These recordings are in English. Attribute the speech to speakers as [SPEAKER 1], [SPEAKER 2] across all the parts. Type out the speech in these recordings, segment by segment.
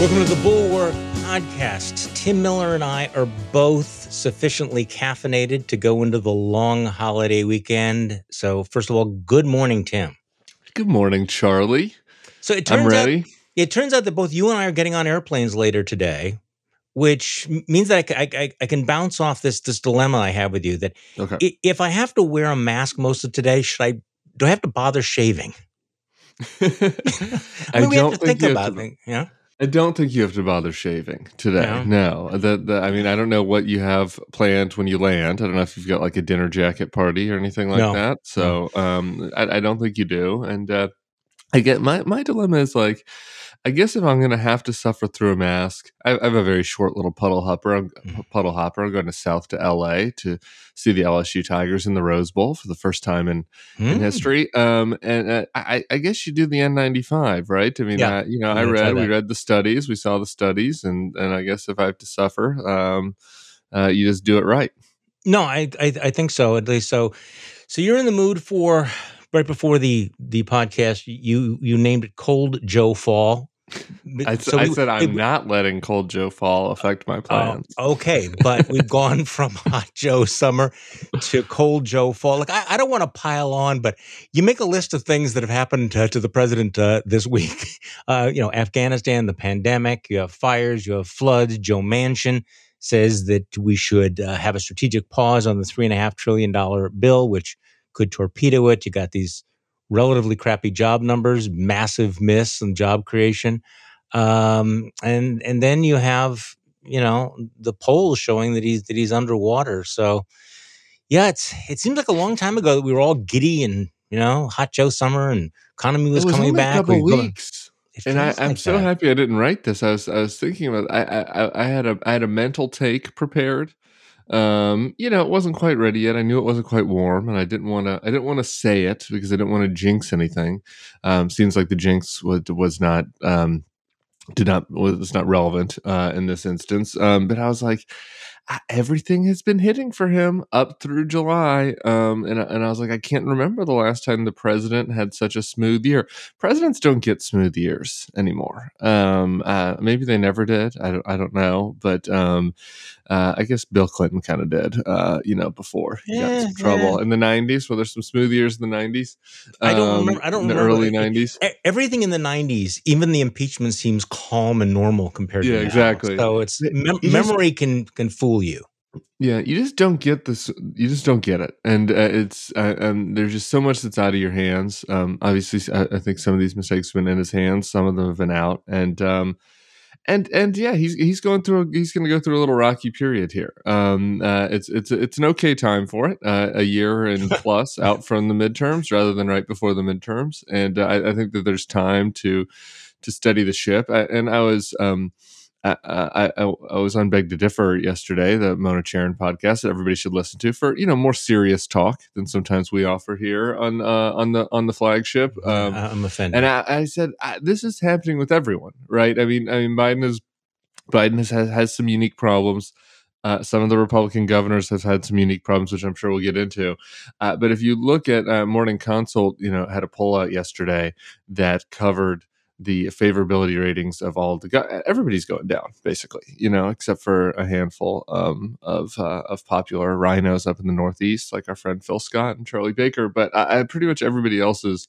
[SPEAKER 1] Welcome to the Bulwark Podcast. Tim Miller and I are both sufficiently caffeinated to go into the long holiday weekend. So, first of all, good morning, Tim.
[SPEAKER 2] Good morning, Charlie.
[SPEAKER 1] So it turns
[SPEAKER 2] I'm ready.
[SPEAKER 1] out it turns out that both you and I are getting on airplanes later today, which means that I, I, I- I can bounce off this this dilemma I have with you that
[SPEAKER 2] Okay.
[SPEAKER 1] if I have to wear a mask most of today, should I do I have to bother shaving? I mean, we have to think
[SPEAKER 2] have
[SPEAKER 1] about it. Yeah.
[SPEAKER 2] I don't think you have to bother shaving today.
[SPEAKER 1] No?
[SPEAKER 2] No. The, the, I mean, I don't know what you have planned when you land. I don't know if you've got like a dinner jacket party or anything like
[SPEAKER 1] No.
[SPEAKER 2] that. So um, I, I don't think you do. And uh, I get my, my dilemma is like, I guess if I'm going to have to suffer through a mask, I, I have a very short little puddle hopper. I'm,
[SPEAKER 1] Mhm.
[SPEAKER 2] puddle hopper. I'm going to south to LA to see the LSU Tigers in the Rose Bowl for the first time in in
[SPEAKER 1] Hmm.
[SPEAKER 2] history. Um, and uh, I, I guess you do the N95, right? I mean,
[SPEAKER 1] Yeah.
[SPEAKER 2] uh, you know, I
[SPEAKER 1] gonna
[SPEAKER 2] read, we read the studies, we saw the studies, and and I guess if I have to suffer, um, uh, you just do it right.
[SPEAKER 1] No, I, I I think so. At least so. So you're in the mood for right before the the podcast. You you named it Cold Joe Fall.
[SPEAKER 2] I,
[SPEAKER 1] So
[SPEAKER 2] I
[SPEAKER 1] we-
[SPEAKER 2] said I'm
[SPEAKER 1] we-
[SPEAKER 2] not letting Cold Joe Fall affect my
[SPEAKER 1] Oh,
[SPEAKER 2] plans.
[SPEAKER 1] okay, but we've gone from Hot Joe Summer to Cold Joe Fall. Like I, I don't want to pile on, but you make a list of things that have happened uh, to the president uh, this week. Uh, you know, Afghanistan, the pandemic. You have fires. You have floods. Joe Manchin says that we should uh, have a strategic pause on the three and a half trillion dollar bill, which could torpedo it. You got these relatively crappy job numbers, massive miss in job creation, um, and and then you have you know the polls showing that he's that he's underwater. So yeah, it's it seems like a long time ago that we were all giddy and you know hot Joe summer and economy was,
[SPEAKER 2] it was
[SPEAKER 1] coming
[SPEAKER 2] only
[SPEAKER 1] back.
[SPEAKER 2] a couple
[SPEAKER 1] We've
[SPEAKER 2] weeks.
[SPEAKER 1] it
[SPEAKER 2] and I, I'm
[SPEAKER 1] like
[SPEAKER 2] so
[SPEAKER 1] that.
[SPEAKER 2] happy I didn't write this. I was I was thinking about I, I- I had a I had a mental take prepared. Um, you know, it wasn't quite ready yet. I knew it wasn't quite warm, and I didn't want to. I didn't want to say it because I didn't want to jinx anything. Um, seems like the jinx was was not um did not was not relevant uh, in this instance. Um, but I was like, "Ah, everything has been hitting for him up through July. Um, and I- and I was like, I can't remember the last time the president had such a smooth year. Presidents don't get smooth years anymore. Um, uh, maybe they never did. I don't, I don't know, but um, uh, I guess Bill Clinton kind of did. Uh, you know, before he got in some trouble
[SPEAKER 1] yeah.
[SPEAKER 2] in the '90s. Were there some smooth years in the '90s?
[SPEAKER 1] I don't
[SPEAKER 2] Um,
[SPEAKER 1] remember- I don't
[SPEAKER 2] in the
[SPEAKER 1] remember.
[SPEAKER 2] early
[SPEAKER 1] It-
[SPEAKER 2] '90s.
[SPEAKER 1] E- Everything in the '90s, even the impeachment, seems calm and normal compared to
[SPEAKER 2] Yeah, exactly.
[SPEAKER 1] So it's mem- memory can can fool you.
[SPEAKER 2] Yeah, you just don't get this. You just don't get it, and uh, it's uh, and there's just so much that's out of your hands. Um, obviously, I, I think some of these mistakes have been in his hands. Some of them have been out, and um, and and yeah, he's he's going through. A, he's going to go through a little rocky period here. Um, uh, it's it's it's an okay time for it. Uh, a year and plus out from the midterms, rather than right before the midterms, and uh, I, I think that there's time to to steady the ship. I, and I was. Um, I, I, I I was on Beg to Differ yesterday, the Mona Charen podcast that everybody should listen to for you know more serious talk than sometimes we offer here on uh, on the on the flagship. Um,
[SPEAKER 1] I'm offended.
[SPEAKER 2] and I, I said this is happening with everyone, right? I mean, I mean, Biden is Biden has has, has some unique problems. Uh, some of the Republican governors have had some unique problems, which I'm sure we'll get into. Uh, but if you look at uh, Morning Consult, you know, had a poll out yesterday that covered the favorability ratings of all the go- everybody's going down basically you know except for a handful um, of uh, of popular RINOs up in the northeast like our friend phil scott and charlie baker but I, I pretty much everybody else's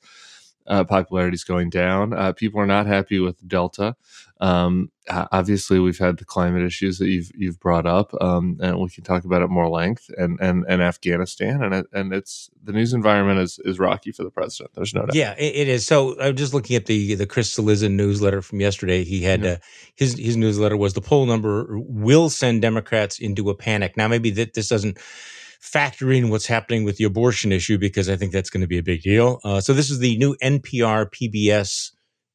[SPEAKER 2] uh, popularity is going down uh, people are not happy with delta um, obviously we've had the climate issues that you've you've brought up um, and we can talk about it more length and and, and afghanistan and it, and it's the news environment is is rocky for the president there's no doubt
[SPEAKER 1] Yeah, it, it is. So I'm just looking at the the Chris Cillizza newsletter from yesterday. He had
[SPEAKER 2] Yeah.
[SPEAKER 1] uh, his his newsletter was the poll number will send Democrats into a panic. Now maybe that this doesn't factor in what's happening with the abortion issue because I think that's going to be a big deal. Uh, so this is the new NPR PBS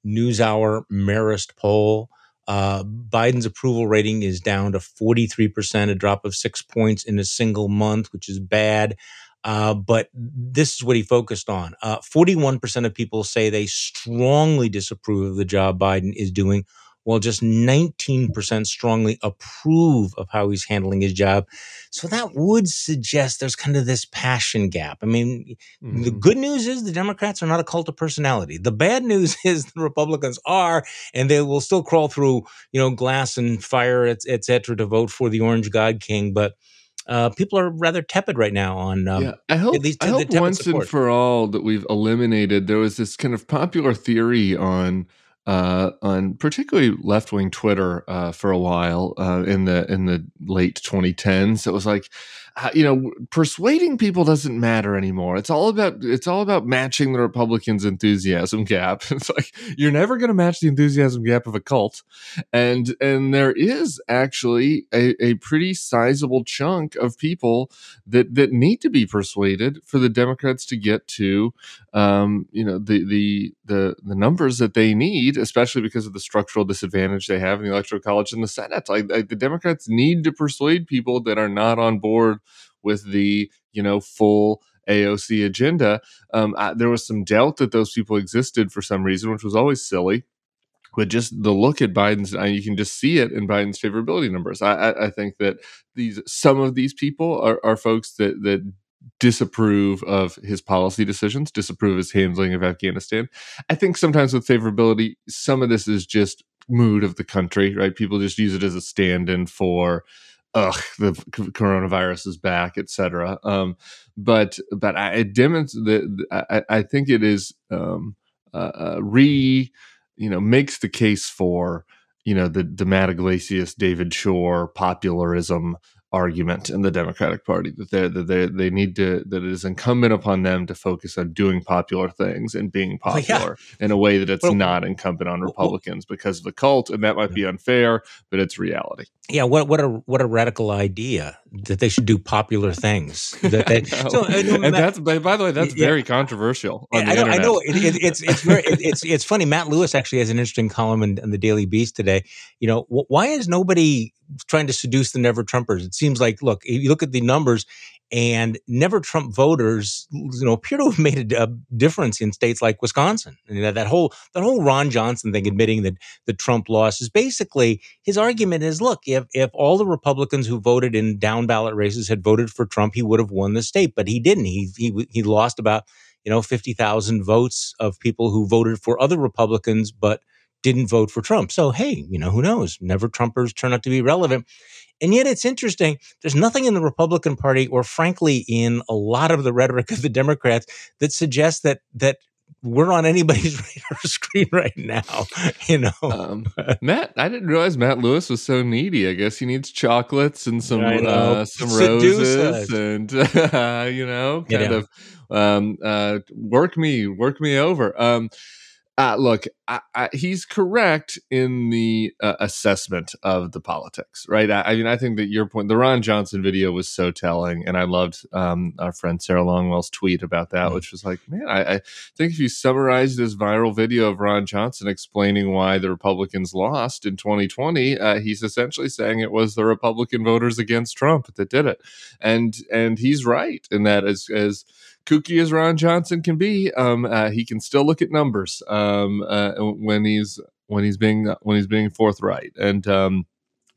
[SPEAKER 1] NewsHour Marist poll. Uh, Biden's approval rating is down to 43%, a drop of six points in a single month, which is bad. Uh, but this is what he focused on. Uh, 41% of people say they strongly disapprove of the job Biden is doing, while just 19% strongly approve of how he's handling his job. So that would suggest there's kind of this passion gap. I mean, mm-hmm. the good news is the Democrats are not a cult of personality. The bad news is the Republicans are, and they will still crawl through, you know, glass and fire, et, et cetera, to vote for the Orange God King. But uh, people are rather tepid right now on. Um,
[SPEAKER 2] yeah, I hope, least, I hope once support. and for all that we've eliminated. There was this kind of popular theory on uh, on particularly left wing Twitter uh, for a while uh, in the in the late 2010s. It was like, uh, you know, persuading people doesn't matter anymore. It's all about it's all about matching the Republicans' enthusiasm gap. It's like you're never going to match the enthusiasm gap of a cult, and and there is actually a, a pretty sizable chunk of people that that need to be persuaded for the Democrats to get to, um, you know, the the the the numbers that they need, especially because of the structural disadvantage they have in the electoral college and the Senate. Like, like the Democrats need to persuade people that are not on board with the you know full AOC agenda. Um, I, there was some doubt that those people existed for some reason, which was always silly. But just the look at Biden's, you can just see it in Biden's favorability numbers. I, I, I think that these some of these people are, are folks that that disapprove of his policy decisions, disapprove of his handling of Afghanistan. I think sometimes with favorability, some of this is just mood of the country, right? People just use it as a stand-in for ugh, the coronavirus is back, etc. Um, but but I, it demonstrates I, I think it is um, uh, uh, re you know makes the case for you know the the Matt Yglesias, David Shor popularism argument in the Democratic Party that they that they they need to that it is incumbent upon them to focus on doing popular things and being popular yeah. in a way that it's well, not incumbent on Republicans well, because of the cult, and that might be unfair, but it's reality.
[SPEAKER 1] Yeah, what what a what a radical idea that they should do popular things. That they,
[SPEAKER 2] so, uh, and that's by the way, that's yeah. very controversial.
[SPEAKER 1] I know, I know. It, it, it's it's very it, it's it's funny. Matt Lewis actually has an interesting column in, in the Daily Beast today. You know, why is nobody trying to seduce the never Trumpers. Seems like, look, if you look at the numbers, and never Trump voters, you know, appear to have made a, difference in states like Wisconsin. And that, that whole that whole Ron Johnson thing, admitting that the Trump loss is basically his argument is, look, if if all the Republicans who voted in down ballot races had voted for Trump, he would have won the state, but he didn't. He he he lost about you know fifty thousand votes of people who voted for other Republicans, but didn't vote for Trump. So, hey, you know, who knows? Never Trumpers turn out to be relevant. And yet it's interesting. There's nothing in the Republican Party, or frankly, in a lot of the rhetoric of the Democrats, that suggests that that we're on anybody's radar screen right now. You know, um,
[SPEAKER 2] Matt. I didn't realize Matt Lewis was so needy. I guess he needs chocolates and some uh, some roses and uh, you know, kind of um, uh, work me work me over. Um, uh, look, I, I, he's correct in the uh, assessment of the politics, right? I, I, mean, I think that your point, the Ron Johnson video was so telling, and I loved um, our friend Sarah Longwell's tweet about that, mm-hmm. which was like, man, I, think if you summarize this viral video of Ron Johnson explaining why the Republicans lost in 2020, uh, he's essentially saying it was the Republican voters against Trump that did it, and and he's right in that as as kooky as Ron Johnson can be, um, uh, he can still look at numbers um, uh, when he's when he's being when he's being forthright. And um,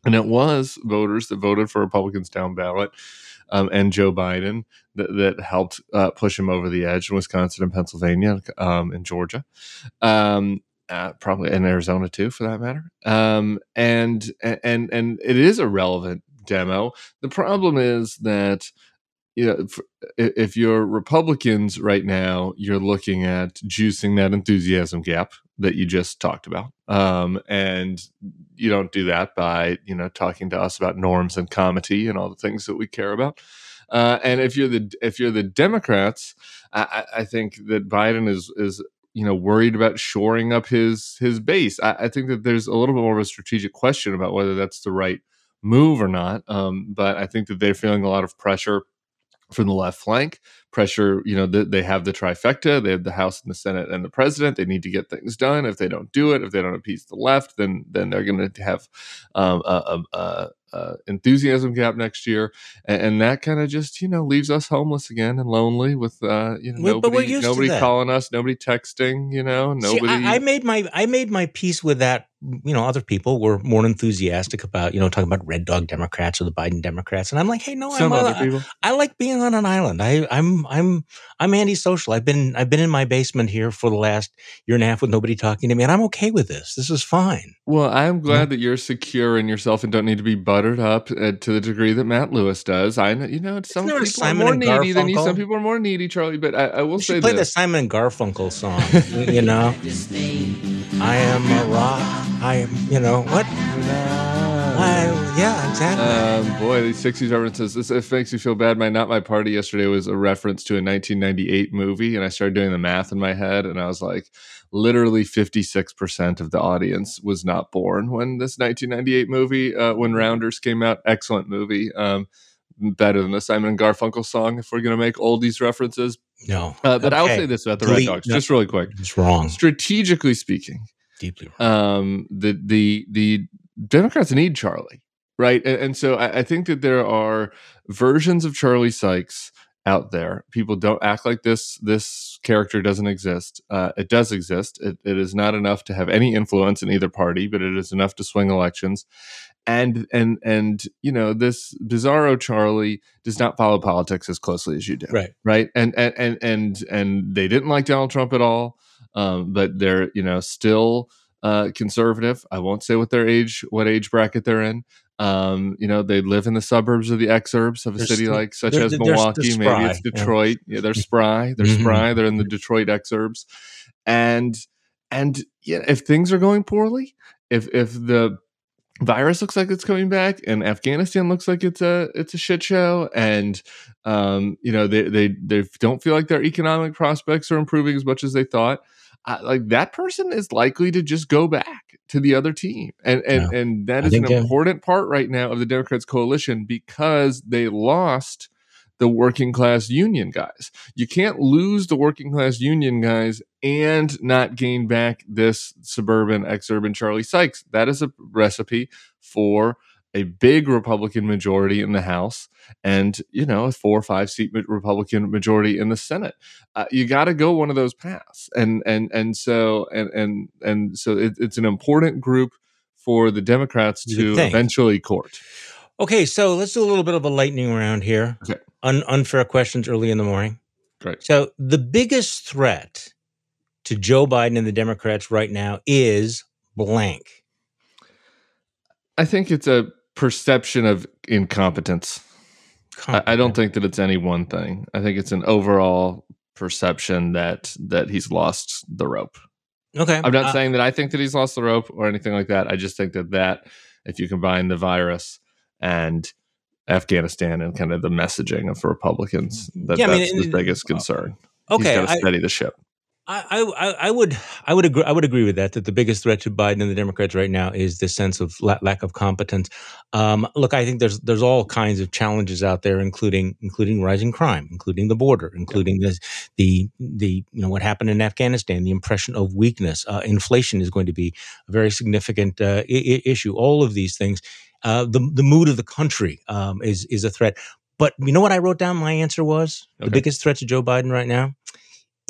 [SPEAKER 2] and it was voters that voted for Republicans down ballot um, and Joe Biden that, that helped uh, push him over the edge in Wisconsin and Pennsylvania um, and Georgia. Um, uh, probably in Arizona too, for that matter. Um, and and and it is a relevant demo. The problem is that you know, if you're Republicans right now, you're looking at juicing that enthusiasm gap that you just talked about, um, and you don't do that by you know talking to us about norms and comity and all the things that we care about. Uh, and if you're the if you're the Democrats, I, I think that Biden is is you know worried about shoring up his his base. I, I, think that there's a little bit more of a strategic question about whether that's the right move or not. Um, but I think that they're feeling a lot of pressure from the left flank pressure you know the, they have the trifecta they have the house and the senate and the president they need to get things done. If they don't do it if they don't appease the left then then they're going to have um, a, a, a, enthusiasm gap next year. And, and that kind of just you know leaves us homeless again and lonely with uh you know nobody nobody calling us nobody texting you know nobody
[SPEAKER 1] See, I, I, made my i made my peace with that you know, other people were more enthusiastic about, you know, talking about red dog Democrats or the Biden Democrats. And I'm like, hey, no,
[SPEAKER 2] Some
[SPEAKER 1] I'm,
[SPEAKER 2] other
[SPEAKER 1] I,
[SPEAKER 2] people.
[SPEAKER 1] I like being on an island. I, I'm, I'm, I'm antisocial. I've been, I've been in my basement here for the last year and a half with nobody talking to me, and I'm okay with this. This is fine.
[SPEAKER 2] Well, I'm glad that you're secure in yourself and don't need to be buttered up uh, to the degree that Matt Lewis does. I know, you know, some
[SPEAKER 1] there a
[SPEAKER 2] people are more
[SPEAKER 1] and
[SPEAKER 2] needy than you. Some people are more needy, Charlie. But I, I will
[SPEAKER 1] You
[SPEAKER 2] say
[SPEAKER 1] should play the. Simon and Garfunkel song. you know, I am a rock. I am, you know what? I, yeah, exactly.
[SPEAKER 2] Um, boy, these 60s references. This it makes you feel bad. My Not My Party yesterday was a reference to a 1998 movie, and I started doing the math in my head, and I was like, literally 56% of the audience was not born when this 1998 movie, uh, when Rounders came out. Excellent movie. Um, better than the Simon and Garfunkel song if we're going to make oldies references.
[SPEAKER 1] No,
[SPEAKER 2] Uh, but I'll say this about the
[SPEAKER 1] Delete-
[SPEAKER 2] Red Dogs,
[SPEAKER 1] no.
[SPEAKER 2] just really quick.
[SPEAKER 1] it's wrong.
[SPEAKER 2] Strategically speaking,
[SPEAKER 1] Deeply wrong.
[SPEAKER 2] um, the the the Democrats need Charlie, right? And, and so I, I think that there are versions of Charlie Sykes out there. People don't act like this this character doesn't exist. Uh, it does exist. It, it is not enough to have any influence in either party, but it is enough to swing elections. And and and you know this bizarro Charlie does not follow politics as closely as you do
[SPEAKER 1] right.
[SPEAKER 2] right? And and and and, and they didn't like donald trump at all um, but they're you know still uh, conservative. I won't say what their age what age bracket they're in. Um, you know they live in the suburbs of the exurbs of a
[SPEAKER 1] They're
[SPEAKER 2] city
[SPEAKER 1] still-
[SPEAKER 2] like such as milwaukee. maybe it's detroit. Yeah, they're spry. They're
[SPEAKER 1] Mhm.
[SPEAKER 2] spry. They're in the detroit exurbs. And and yeah if things are going poorly if if the virus looks like it's coming back and afghanistan looks like it's a it's a shit show and um you know they they they don't feel like their economic prospects are improving as much as they thought. Uh, like that person is likely to just go back to the other team and and and that is an important part right now of the democrats coalition because they lost the working class union guys. You can't lose the working class union guys and not gain back this suburban exurban charlie sykes. That is a recipe for a big republican majority in the house and you know a four or five seat republican majority in the senate. Uh, you got to go one of those paths. And and and so and and and so it, it's an important group for the democrats to eventually court.
[SPEAKER 1] Okay, so let's do a little bit of a lightning round here.
[SPEAKER 2] Okay.
[SPEAKER 1] Un- unfair questions early in the morning.
[SPEAKER 2] Great.
[SPEAKER 1] So the biggest threat to Joe Biden and the Democrats right now is blank.
[SPEAKER 2] i think it's a perception of incompetence I, I don't think that it's any one thing. I think it's an overall perception that that he's lost the rope.
[SPEAKER 1] Okay.
[SPEAKER 2] I'm not
[SPEAKER 1] uh,
[SPEAKER 2] saying that I think that he's lost the rope or anything like that. I just think that that if you combine the virus and Afghanistan and kind of the messaging of Republicans, that
[SPEAKER 1] Yeah, I mean,
[SPEAKER 2] that's the biggest concern.
[SPEAKER 1] Okay.
[SPEAKER 2] he's got to
[SPEAKER 1] I,
[SPEAKER 2] steady the ship.
[SPEAKER 1] I, I, I would, I would agree. I would agree with that. That the biggest threat to Biden and the Democrats right now is this sense of la- lack of competence. Um, look, I think there's there's all kinds of challenges out there, including including rising crime, including the border, including this, the the you know what happened in Afghanistan, the impression of weakness. Uh, inflation is going to be a very significant uh, I- issue. All of these things, uh, the the mood of the country um, is is a threat. But you know what I wrote down? My answer was the biggest threat to Joe Biden right now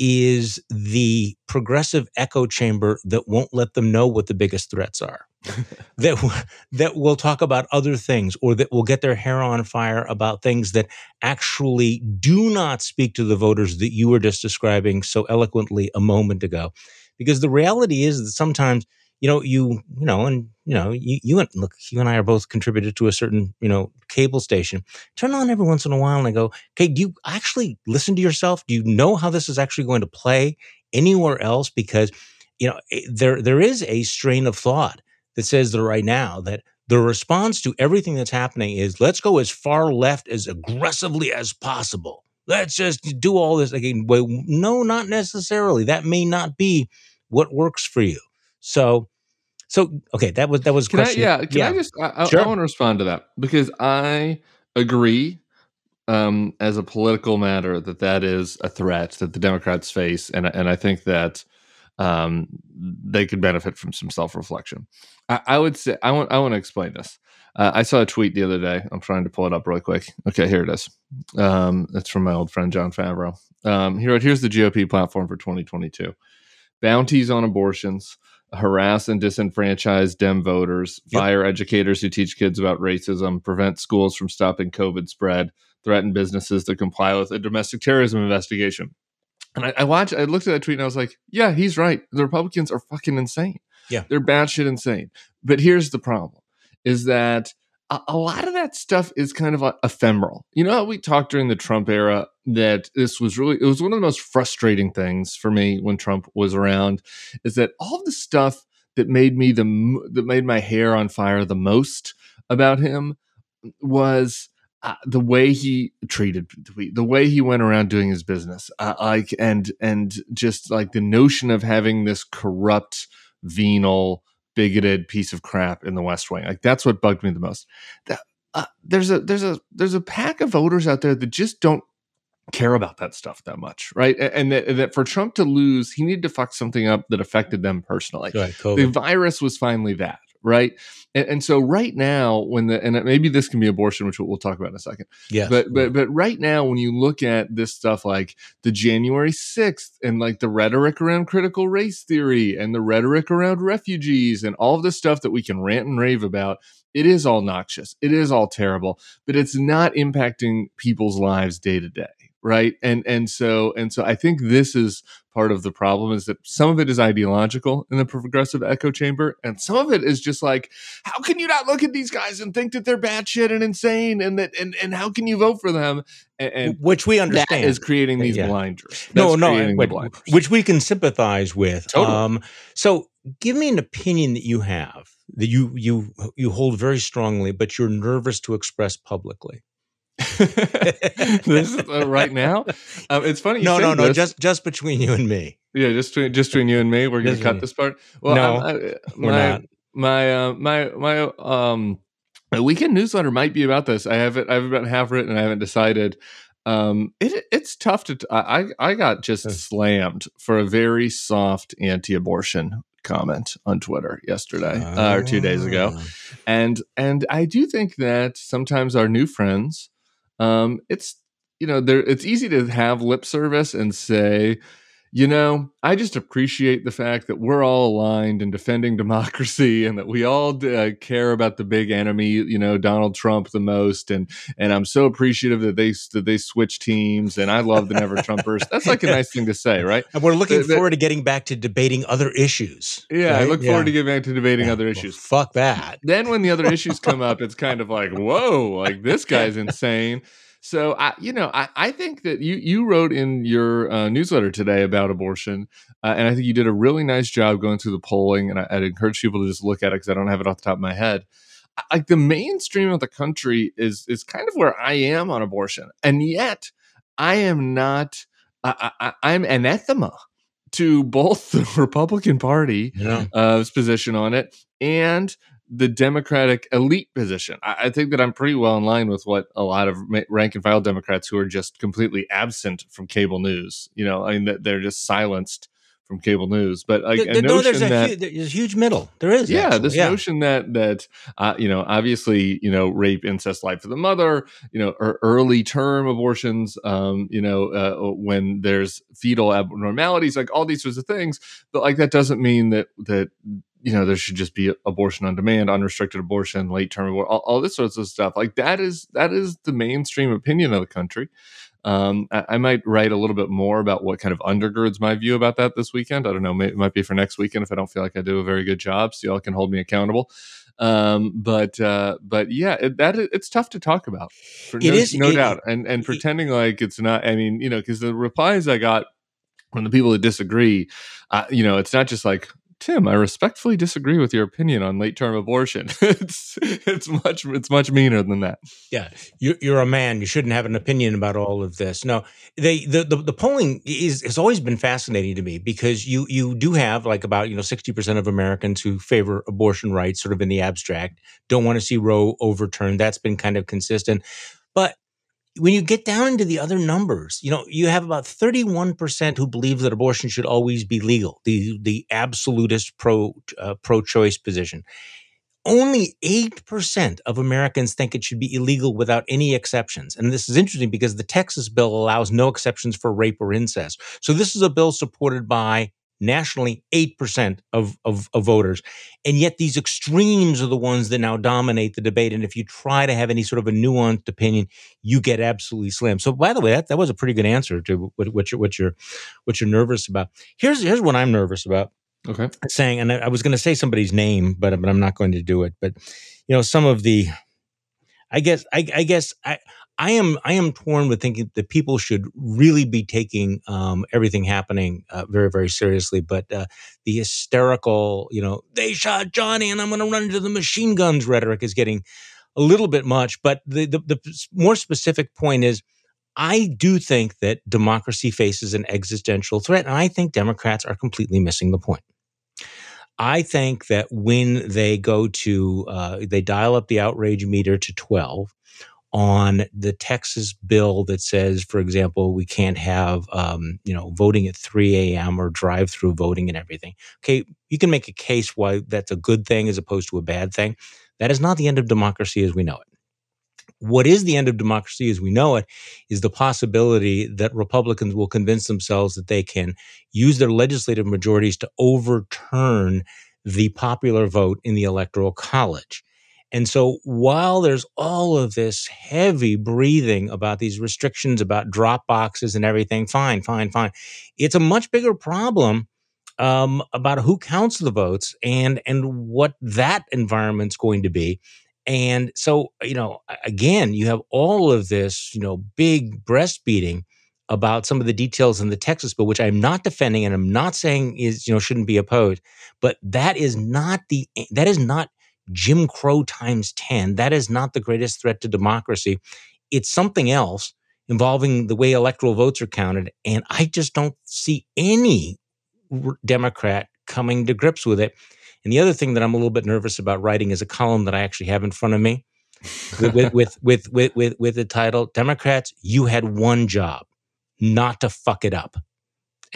[SPEAKER 1] is the progressive echo chamber that won't let them know what the biggest threats are. that w- that will talk about other things or that will get their hair on fire about things that actually do not speak to the voters that you were just describing so eloquently a moment ago. Because the reality is that sometimes you know you you know and you know you you and look you and I are both contributed to a certain you know cable station. Turn on every once in a while and I go okay do you actually listen to yourself? Do you know how this is actually going to play anywhere else? Because you know eh, there there is a strain of thought that says that right now that the response to everything that's happening is let's go as far left as aggressively as possible. Let's just do all this again. Well, no not necessarily. That may not be what works for you. So so okay that was that was
[SPEAKER 2] Can I,
[SPEAKER 1] question
[SPEAKER 2] yeah, can I just I, I-
[SPEAKER 1] Sure.
[SPEAKER 2] I want to respond to that because I agree um, as a political matter that that is a threat that the Democrats face, and and I think that um, they could benefit from some self reflection. I, I would say I want I want to explain this. Uh, I saw a tweet the other day. I'm trying to pull it up really quick. Okay, here it is. Um, it's from my old friend Jon Favreau. Um, here, here's the GOP platform for 2022: bounties on abortions, harass and disenfranchise Dem voters,
[SPEAKER 1] Yep.
[SPEAKER 2] fire educators who teach kids about racism, prevent schools from stopping COVID spread, threaten businesses to comply with a domestic terrorism investigation. And I, I watched, I looked at that tweet and I was like, yeah, he's right. The Republicans are fucking insane.
[SPEAKER 1] Yeah.
[SPEAKER 2] They're batshit insane. But here's the problem is that a, a lot of that stuff is kind of uh, ephemeral. You know, how we talked during the Trump era that this was really, it was one of the most frustrating things for me when Trump was around is that all the stuff that made me the, that made my hair on fire the most about him was uh, the way he treated the- the way he went around doing his business uh, like and and just like the notion of having this corrupt venal bigoted piece of crap in the west wing. Like that's what bugged me the most. That- uh, there's a there's a there's a pack of voters out there that just don't care about that stuff that much right? And that, that for trump to lose he needed to fuck something up that affected them personally.
[SPEAKER 1] Ahead,
[SPEAKER 2] the virus was finally that right? And, and so right now when the and maybe this can be abortion which we'll, we'll talk about in a second.
[SPEAKER 1] Yes.
[SPEAKER 2] but but but right now when you look at this stuff like the january 6th and like the rhetoric around critical race theory and the rhetoric around refugees and all of the stuff that we can rant and rave about it is all noxious. It is all terrible but it's not impacting people's lives day to day right and and so and so i think this is part of the problem is that some of it is ideological in the progressive echo chamber and some of it is just like how can you not look at these guys and think that they're bad shit and insane and that and, and how can you vote for them and, and
[SPEAKER 1] which we understand
[SPEAKER 2] is creating these
[SPEAKER 1] Yeah.
[SPEAKER 2] blinders
[SPEAKER 1] no,
[SPEAKER 2] That's
[SPEAKER 1] no,
[SPEAKER 2] the
[SPEAKER 1] wait,
[SPEAKER 2] blinders.
[SPEAKER 1] which we can sympathize with.
[SPEAKER 2] Totally.
[SPEAKER 1] Um, so, give me an opinion that you have that you you you hold very strongly, but you're nervous to express publicly.
[SPEAKER 2] this uh, right now um, it's funny you
[SPEAKER 1] no, no, no,
[SPEAKER 2] this.
[SPEAKER 1] just just between you and me.
[SPEAKER 2] yeah just between, just between you and me we're gonna
[SPEAKER 1] Just
[SPEAKER 2] cut this part well
[SPEAKER 1] No,
[SPEAKER 2] I'm- I,
[SPEAKER 1] We're not.
[SPEAKER 2] my uh my my um my weekend newsletter might be about this i haven't i have about half written and i haven't decided um it it's tough to i i I got just
[SPEAKER 1] Hmm.
[SPEAKER 2] slammed for a very soft anti-abortion comment on twitter yesterday uh, or two days ago
[SPEAKER 1] Ah.
[SPEAKER 2] and and i do think that sometimes our new friends um it's you know there it's easy to have lip service and say you know i just appreciate the fact that we're all aligned in defending democracy and that we all uh, care about the big enemy you know donald trump the most and and i'm so appreciative that they that they switch teams and i love the never trumpers that's like a nice thing to say right
[SPEAKER 1] And we're looking forward to getting back to debating other issues.
[SPEAKER 2] yeah i
[SPEAKER 1] right?
[SPEAKER 2] look forward to
[SPEAKER 1] Yeah.
[SPEAKER 2] getting back to debating
[SPEAKER 1] Yeah.
[SPEAKER 2] other
[SPEAKER 1] Well,
[SPEAKER 2] issues
[SPEAKER 1] fuck that.
[SPEAKER 2] then when the other issues come up, it's kind of like, whoa, like this guy's insane. So I, you know, I, I think that you you wrote in your uh, newsletter today about abortion, uh, and I think you did a really nice job going through the polling. And I, I'd encourage people to just look at it because I don't have it off the top of my head. I- Like the mainstream of the country is is kind of where I am on abortion, and yet I am not. I, I, I'm anathema to both the Republican Party
[SPEAKER 1] know?
[SPEAKER 2] uh, position on it and the Democratic elite position. I, I think that I'm pretty well in line with what a lot of rank and file Democrats who are just completely absent from cable news. You know, I mean, that they're just silenced from cable news. But like
[SPEAKER 1] There-
[SPEAKER 2] a
[SPEAKER 1] no, there's a,
[SPEAKER 2] that.
[SPEAKER 1] hu- there's a huge middle. There is.
[SPEAKER 2] yeah,
[SPEAKER 1] actually.
[SPEAKER 2] this
[SPEAKER 1] yeah.
[SPEAKER 2] notion that that uh, you know, obviously, you know, rape, incest, life of the mother, you know, er, early term abortions, um, you know, uh, when there's fetal abnormalities, like all these sorts of things. But like that doesn't mean that that you know there should just be abortion on demand, unrestricted abortion, late term abortion, all, all this sorts of stuff. Like that is that is the mainstream opinion of the country. Um, I, I might write a little bit more about what kind of undergirds my view about that this weekend. I don't know, may, it might be for next weekend if I don't feel like I do a very good job, so y'all can hold me accountable. Um, but uh, but yeah, it, that it's tough to talk about. For
[SPEAKER 1] It
[SPEAKER 2] no,
[SPEAKER 1] is-
[SPEAKER 2] no
[SPEAKER 1] it-
[SPEAKER 2] doubt, and and pretending like it's not. I mean, you know, because the replies I got from the people that disagree, uh, you know, it's not just like Tim. I respectfully disagree with your opinion on late term abortion. it's it's much it's much meaner than that.
[SPEAKER 1] Yeah, you're, you're a man. You shouldn't have an opinion about all of this. No, they the, the the polling is has always been fascinating to me because you you do have like about you know sixty percent of Americans who favor abortion rights, sort of in the abstract, don't want to see Roe overturned. That's been kind of consistent, when you get down into the other numbers, you know, you have about 31% who believe that abortion should always be legal, the the absolutist pro uh, pro-choice position. Only 8% of Americans think it should be illegal without any exceptions. And this is interesting because the Texas bill allows no exceptions for rape or incest. So this is a bill supported by nationally 8% of, of, of, voters. And yet these extremes are the ones that now dominate the debate. And if you try to have any sort of a nuanced opinion, you get absolutely slammed. So by the way, that, that was a pretty good answer to what, what, you're, what, you're, what you're nervous about. Here's, here's what I'm nervous about.
[SPEAKER 2] Okay.
[SPEAKER 1] Saying, and I, I was going to say somebody's name, but, but I'm not going to do it. But, you know, some of the, I guess, I, I guess I, I am I am torn with thinking that people should really be taking um, everything happening uh, very very seriously. But uh, the hysterical, you know, they shot Johnny, and I'm going to run into the machine guns rhetoric is getting a little bit much. But the, the the more specific point is. I do think that democracy faces an existential threat, and I think Democrats are completely missing the point. I think that when they go to, uh, they dial up the outrage meter to 12, on the Texas bill that says, for example, we can't have, um, you know, voting at 3 a.m. or drive-through voting and everything. Okay, you can make a case why that's a good thing as opposed to a bad thing. That is not the end of democracy as we know it. What is the end of democracy as we know it is the possibility that Republicans will convince themselves that they can use their legislative majorities to overturn the popular vote in the electoral college. And so while there's all of this heavy breathing about these restrictions, about drop boxes and everything, fine, fine, fine. It's a much bigger problem um, about who counts the votes and and what that environment's going to be. And so, you know, again, you have all of this, you know, big breastbeating about some of the details in the Texas bill, which I'm not defending and I'm not saying is, you know, shouldn't be opposed. But that is not the that is not Jim Crow times 10. That is not the greatest threat to democracy. It's something else involving the way electoral votes are counted. And I just don't see any Democrat coming to grips with it. And the other thing that I'm a little bit nervous about writing is a column that I actually have in front of me with, with, with, with, with, with the title Democrats, you had one job, not to fuck it up.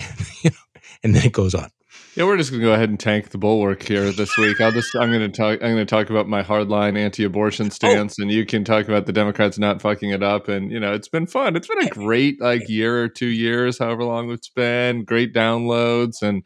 [SPEAKER 1] and then it goes on.
[SPEAKER 2] Yeah, we're just gonna go ahead and tank the bulwark here this week. I'll just I'm gonna talk I'm gonna talk about my hardline anti-abortion oh. stance, oh. and you can talk about the Democrats not fucking it up. And you know, it's been fun. It's been a great like year or two years, however long it's been. Great downloads and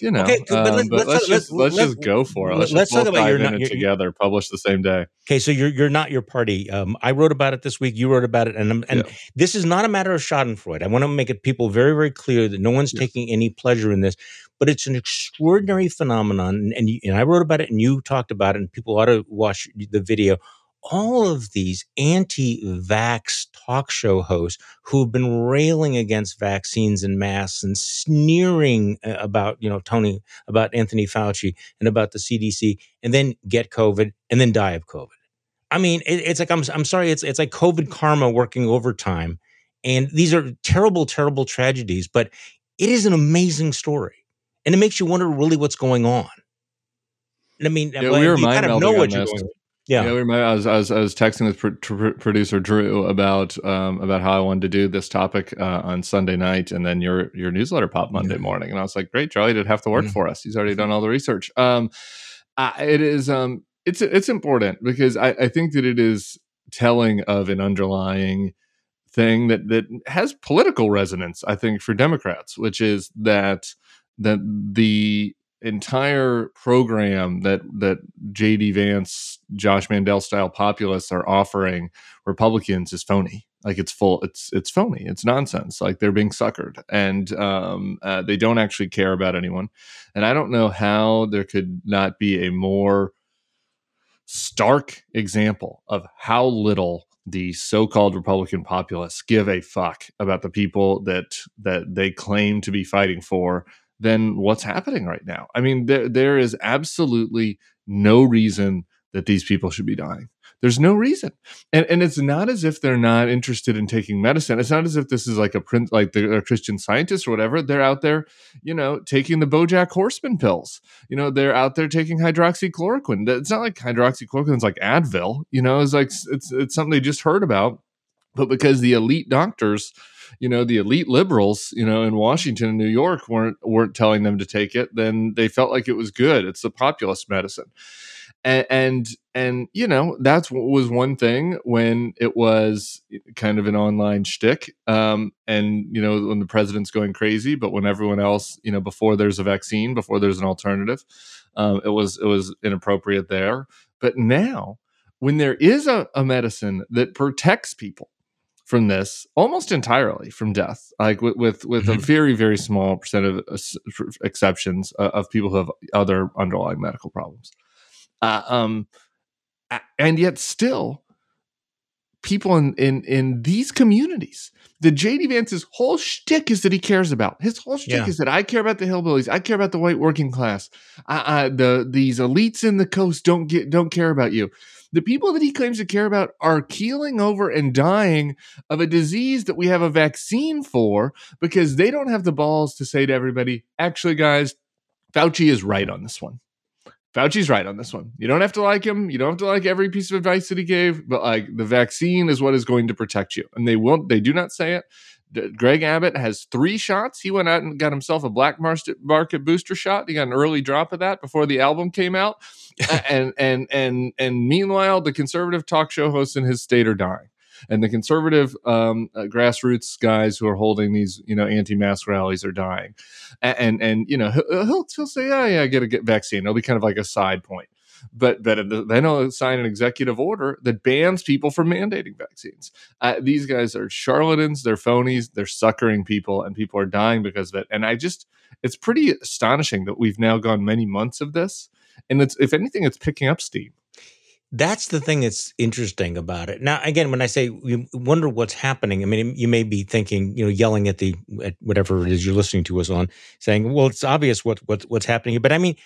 [SPEAKER 2] you know, okay, but, let's, um, but let's, let's, just let's, let's, just go for it. Let's, let's talk about your not, your, together, published the same day.
[SPEAKER 1] Okay, so you're you're not your party. Um, I wrote about it this week. You wrote about it, and and yeah. this is not a matter of Schadenfreude. I want to make it people very very clear that no one's yes. taking any pleasure in this, but it's an extraordinary phenomenon. And and, you, and I wrote about it, and you talked about it, and people ought to watch the video all of these anti vax talk show hosts who've been railing against vaccines and masks and sneering uh, about, you know, Tony, about Anthony Fauci and about the CDC, and then get COVID and then die of COVID. I mean, it, it's like, I'm, I'm sorry, it's, it's like COVID karma working overtime. And these are terrible, terrible tragedies, but it is an amazing story. And it makes you wonder really what's going on. I mean,
[SPEAKER 2] yeah, we were kind of know what you're going yeah, yeah I, was, I was I was texting with pr- producer Drew about um, about how I wanted to do this topic uh, on Sunday night, and then your your newsletter popped Monday yeah. morning, and I was like, "Great, Charlie didn't have to work mm-hmm. for us. He's already done all the research." Um, I, it is um, it's it's important because I, I think that it is telling of an underlying thing that that has political resonance. I think for Democrats, which is that that the entire program that that JD Vance, Josh Mandel style populists are offering Republicans is phony. Like it's full, it's it's phony. It's nonsense. Like they're being suckered, and um, uh, they don't actually care about anyone. And I don't know how there could not be a more stark example of how little the so-called Republican populists give a fuck about the people that that they claim to be fighting for than what's happening right now. I mean, there there is absolutely no reason that these people should be dying. There's no reason, and and it's not as if they're not interested in taking medicine. It's not as if this is like a print like the Christian scientists or whatever. They're out there, you know, taking the BoJack Horseman pills. You know, they're out there taking hydroxychloroquine. It's not like hydroxychloroquine is like Advil. You know, it's like it's it's something they just heard about, but because the elite doctors you know the elite liberals you know in washington and new york weren't weren't telling them to take it then they felt like it was good it's the populist medicine and, and and you know that's what was one thing when it was kind of an online shtick, um, and you know when the president's going crazy, but when everyone else, you know, before there's a vaccine, before there's an alternative, um, it was it was inappropriate there. But now, when there is a, a medicine that protects people from this almost entirely from death, like with with, with mm-hmm. a very very small percent of uh, exceptions uh, of people who have other underlying medical problems. Uh, um, and yet still people in, in in these communities the JD Vance's whole shtick is that he cares about. His whole shtick yeah. is that I care about the hillbillies. I care about the white working class. Uh, the these elites in the coast don't get don't care about you. The people that he claims to care about are keeling over and dying of a disease that we have a vaccine for because they don't have the balls to say to everybody, actually, guys, Fauci is right on this one. Fauci's right on this one. You don't have to like him. You don't have to like every piece of advice that he gave, but like the vaccine is what is going to protect you. And they won't, they do not say it. Greg Abbott has three shots. He went out and got himself a black market booster shot. He got an early drop of that before the album came out. and and and and meanwhile, the conservative talk show hosts in his state are dying and the conservative um, uh, grassroots guys who are holding these you know anti-mask rallies are dying and and, and you know he'll, he'll, he'll say oh yeah get a get vaccine it'll be kind of like a side point but but then he'll sign an executive order that bans people from mandating vaccines. Uh, these guys are charlatans, they're phonies, they're suckering people, and people are dying because of it. And I just, it's pretty astonishing that we've now gone many months of this, and it's if anything, it's picking up steam.
[SPEAKER 1] That's the thing that's interesting about it. Now, again, when I say you wonder what's happening, I mean, you may be thinking, you know, yelling at the at whatever it is you're listening to us on, saying, "Well, it's obvious what, what what's happening." Here. But I mean,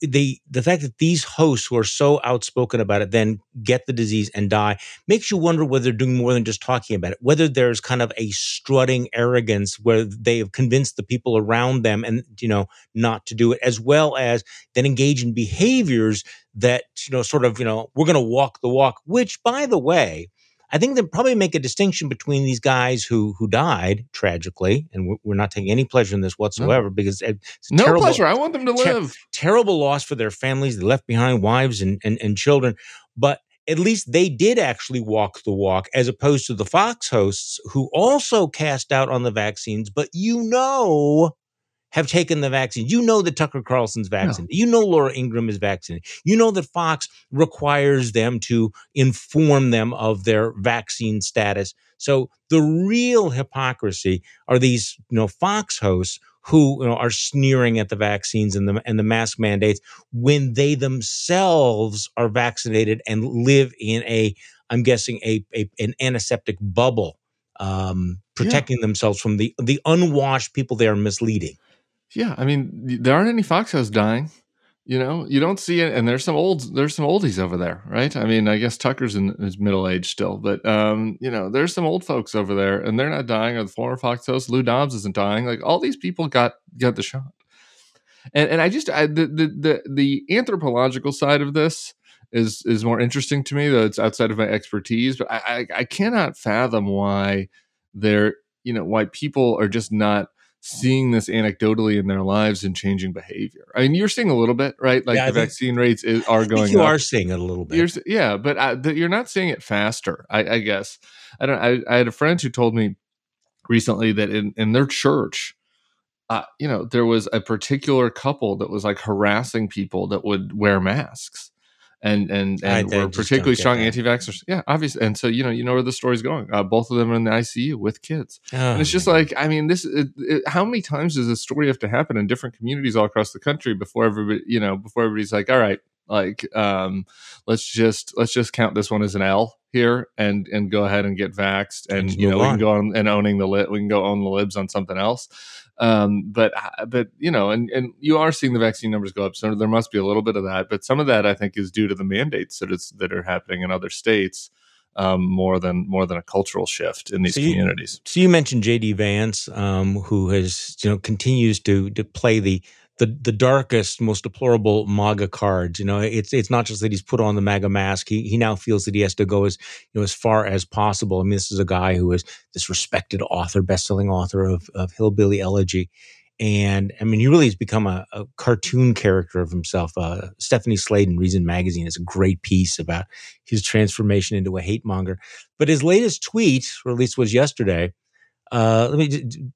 [SPEAKER 1] the the fact that these hosts who are so outspoken about it then get the disease and die makes you wonder whether they're doing more than just talking about it. Whether there's kind of a strutting arrogance where they have convinced the people around them and you know not to do it, as well as then engage in behaviors that you know sort of you know we're going to walk the walk which by the way i think they probably make a distinction between these guys who who died tragically and we're not taking any pleasure in this mm-hmm. whatsoever no. because it's
[SPEAKER 2] no terrible, pleasure i want them to live ter-
[SPEAKER 1] terrible loss for their families they left behind wives and, and and children but at least they did actually walk the walk as opposed to the fox hosts who also cast out on the vaccines but you know have taken the vaccine. You know that Tucker Carlson's vaccinated. No. You know Laura Ingraham is vaccinated. You know that Fox requires them to inform them of their vaccine status. So the real hypocrisy are these, you know, Fox hosts who you know, are sneering at the vaccines and the and the mask mandates when they themselves are vaccinated and live in a, I'm guessing a, a an antiseptic bubble, um, protecting yeah. themselves from the the unwashed people they are misleading.
[SPEAKER 2] Yeah, I mean, there aren't any foxhounds dying. You know, you don't see it, and there's some old, there's some oldies over there, right? I mean, I guess Tucker's in his middle age still, but um, you know, there's some old folks over there, and they're not dying. Or the former Fox host Lou Dobbs isn't dying. Like all these people got got the shot, and and I just I, the, the the the anthropological side of this is is more interesting to me, though it's outside of my expertise. But I I, I cannot fathom why there you know why people are just not seeing this anecdotally in their lives and changing behavior. I mean, you're seeing a little bit, right? Like yeah, the think, vaccine rates is, are going.
[SPEAKER 1] you
[SPEAKER 2] up.
[SPEAKER 1] are seeing it a little bit.
[SPEAKER 2] You're, yeah, but I, the, you're not seeing it faster. I, I guess I don't. I, I, had a friend who told me recently that in in their church. Uh, you know, there was a particular couple that was like harassing people that would wear masks and and and were particularly strong anti-vaxxers. Yeah, obviously. And so you know you know where the story's going. Uh, both of them are in the ICU with kids, oh, and it's just like I mean, this. It, it, how many times does this story have to happen in different communities all across the country before everybody you know before everybody's like, all right, like um, let's just let's just count this one as an L here and and go ahead and get vaxxed, and you know on. we can go on and owning the lit, we can go own the libs on something else. Um, but uh, but you know, and and you are seeing the vaccine numbers go up, so there must be a little bit of that. But some of that I think is due to the mandates that is that are happening in other states. Um, more than more than a cultural shift in these so you, communities.
[SPEAKER 1] So you mentioned JD Vance, um, who has you know continues to to play the the the darkest, most deplorable MAGA cards. You know, it's it's not just that he's put on the MAGA mask. He he now feels that he has to go as you know as far as possible. I mean, this is a guy who is this respected author, best-selling author of of Hillbilly Elegy, And I mean, he really has become a, a cartoon character of himself. Uh, Stephanie Slade in Reason Magazine is a great piece about his transformation into a hate monger. But his latest tweet, or at least was yesterday, uh, let me.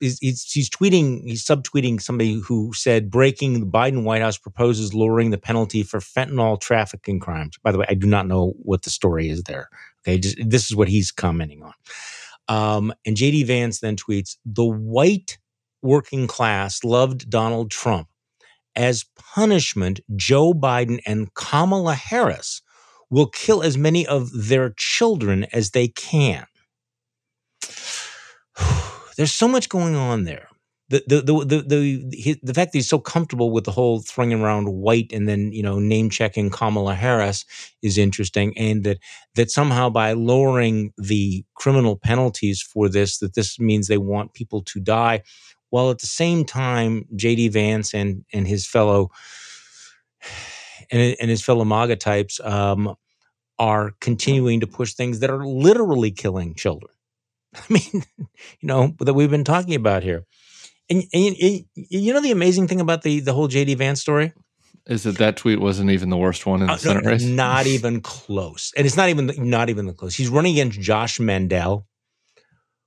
[SPEAKER 1] He's, he's, tweeting. He's subtweeting somebody who said breaking the Biden White House proposes lowering the penalty for fentanyl trafficking crimes. By the way, I do not know what the story is there. Okay, just, this is what he's commenting on. Um, and JD Vance then tweets: the white working class loved Donald Trump. As punishment, Joe Biden and Kamala Harris will kill as many of their children as they can. There's so much going on there. The the the the the, the fact that he's so comfortable with the whole throwing around white and then you know name checking Kamala Harris is interesting, and that that somehow by lowering the criminal penalties for this, that this means they want people to die, while at the same time J.D. Vance and and his fellow and, and his fellow MAGA types um, are continuing to push things that are literally killing children. I mean, you know, that we've been talking about here. And, and, and, you know the amazing thing about the the whole JD Vance story
[SPEAKER 2] is that that tweet wasn't even the worst one in the uh, Senate no, race.
[SPEAKER 1] Not even close, and it's not even not even the close. He's running against Josh Mandel,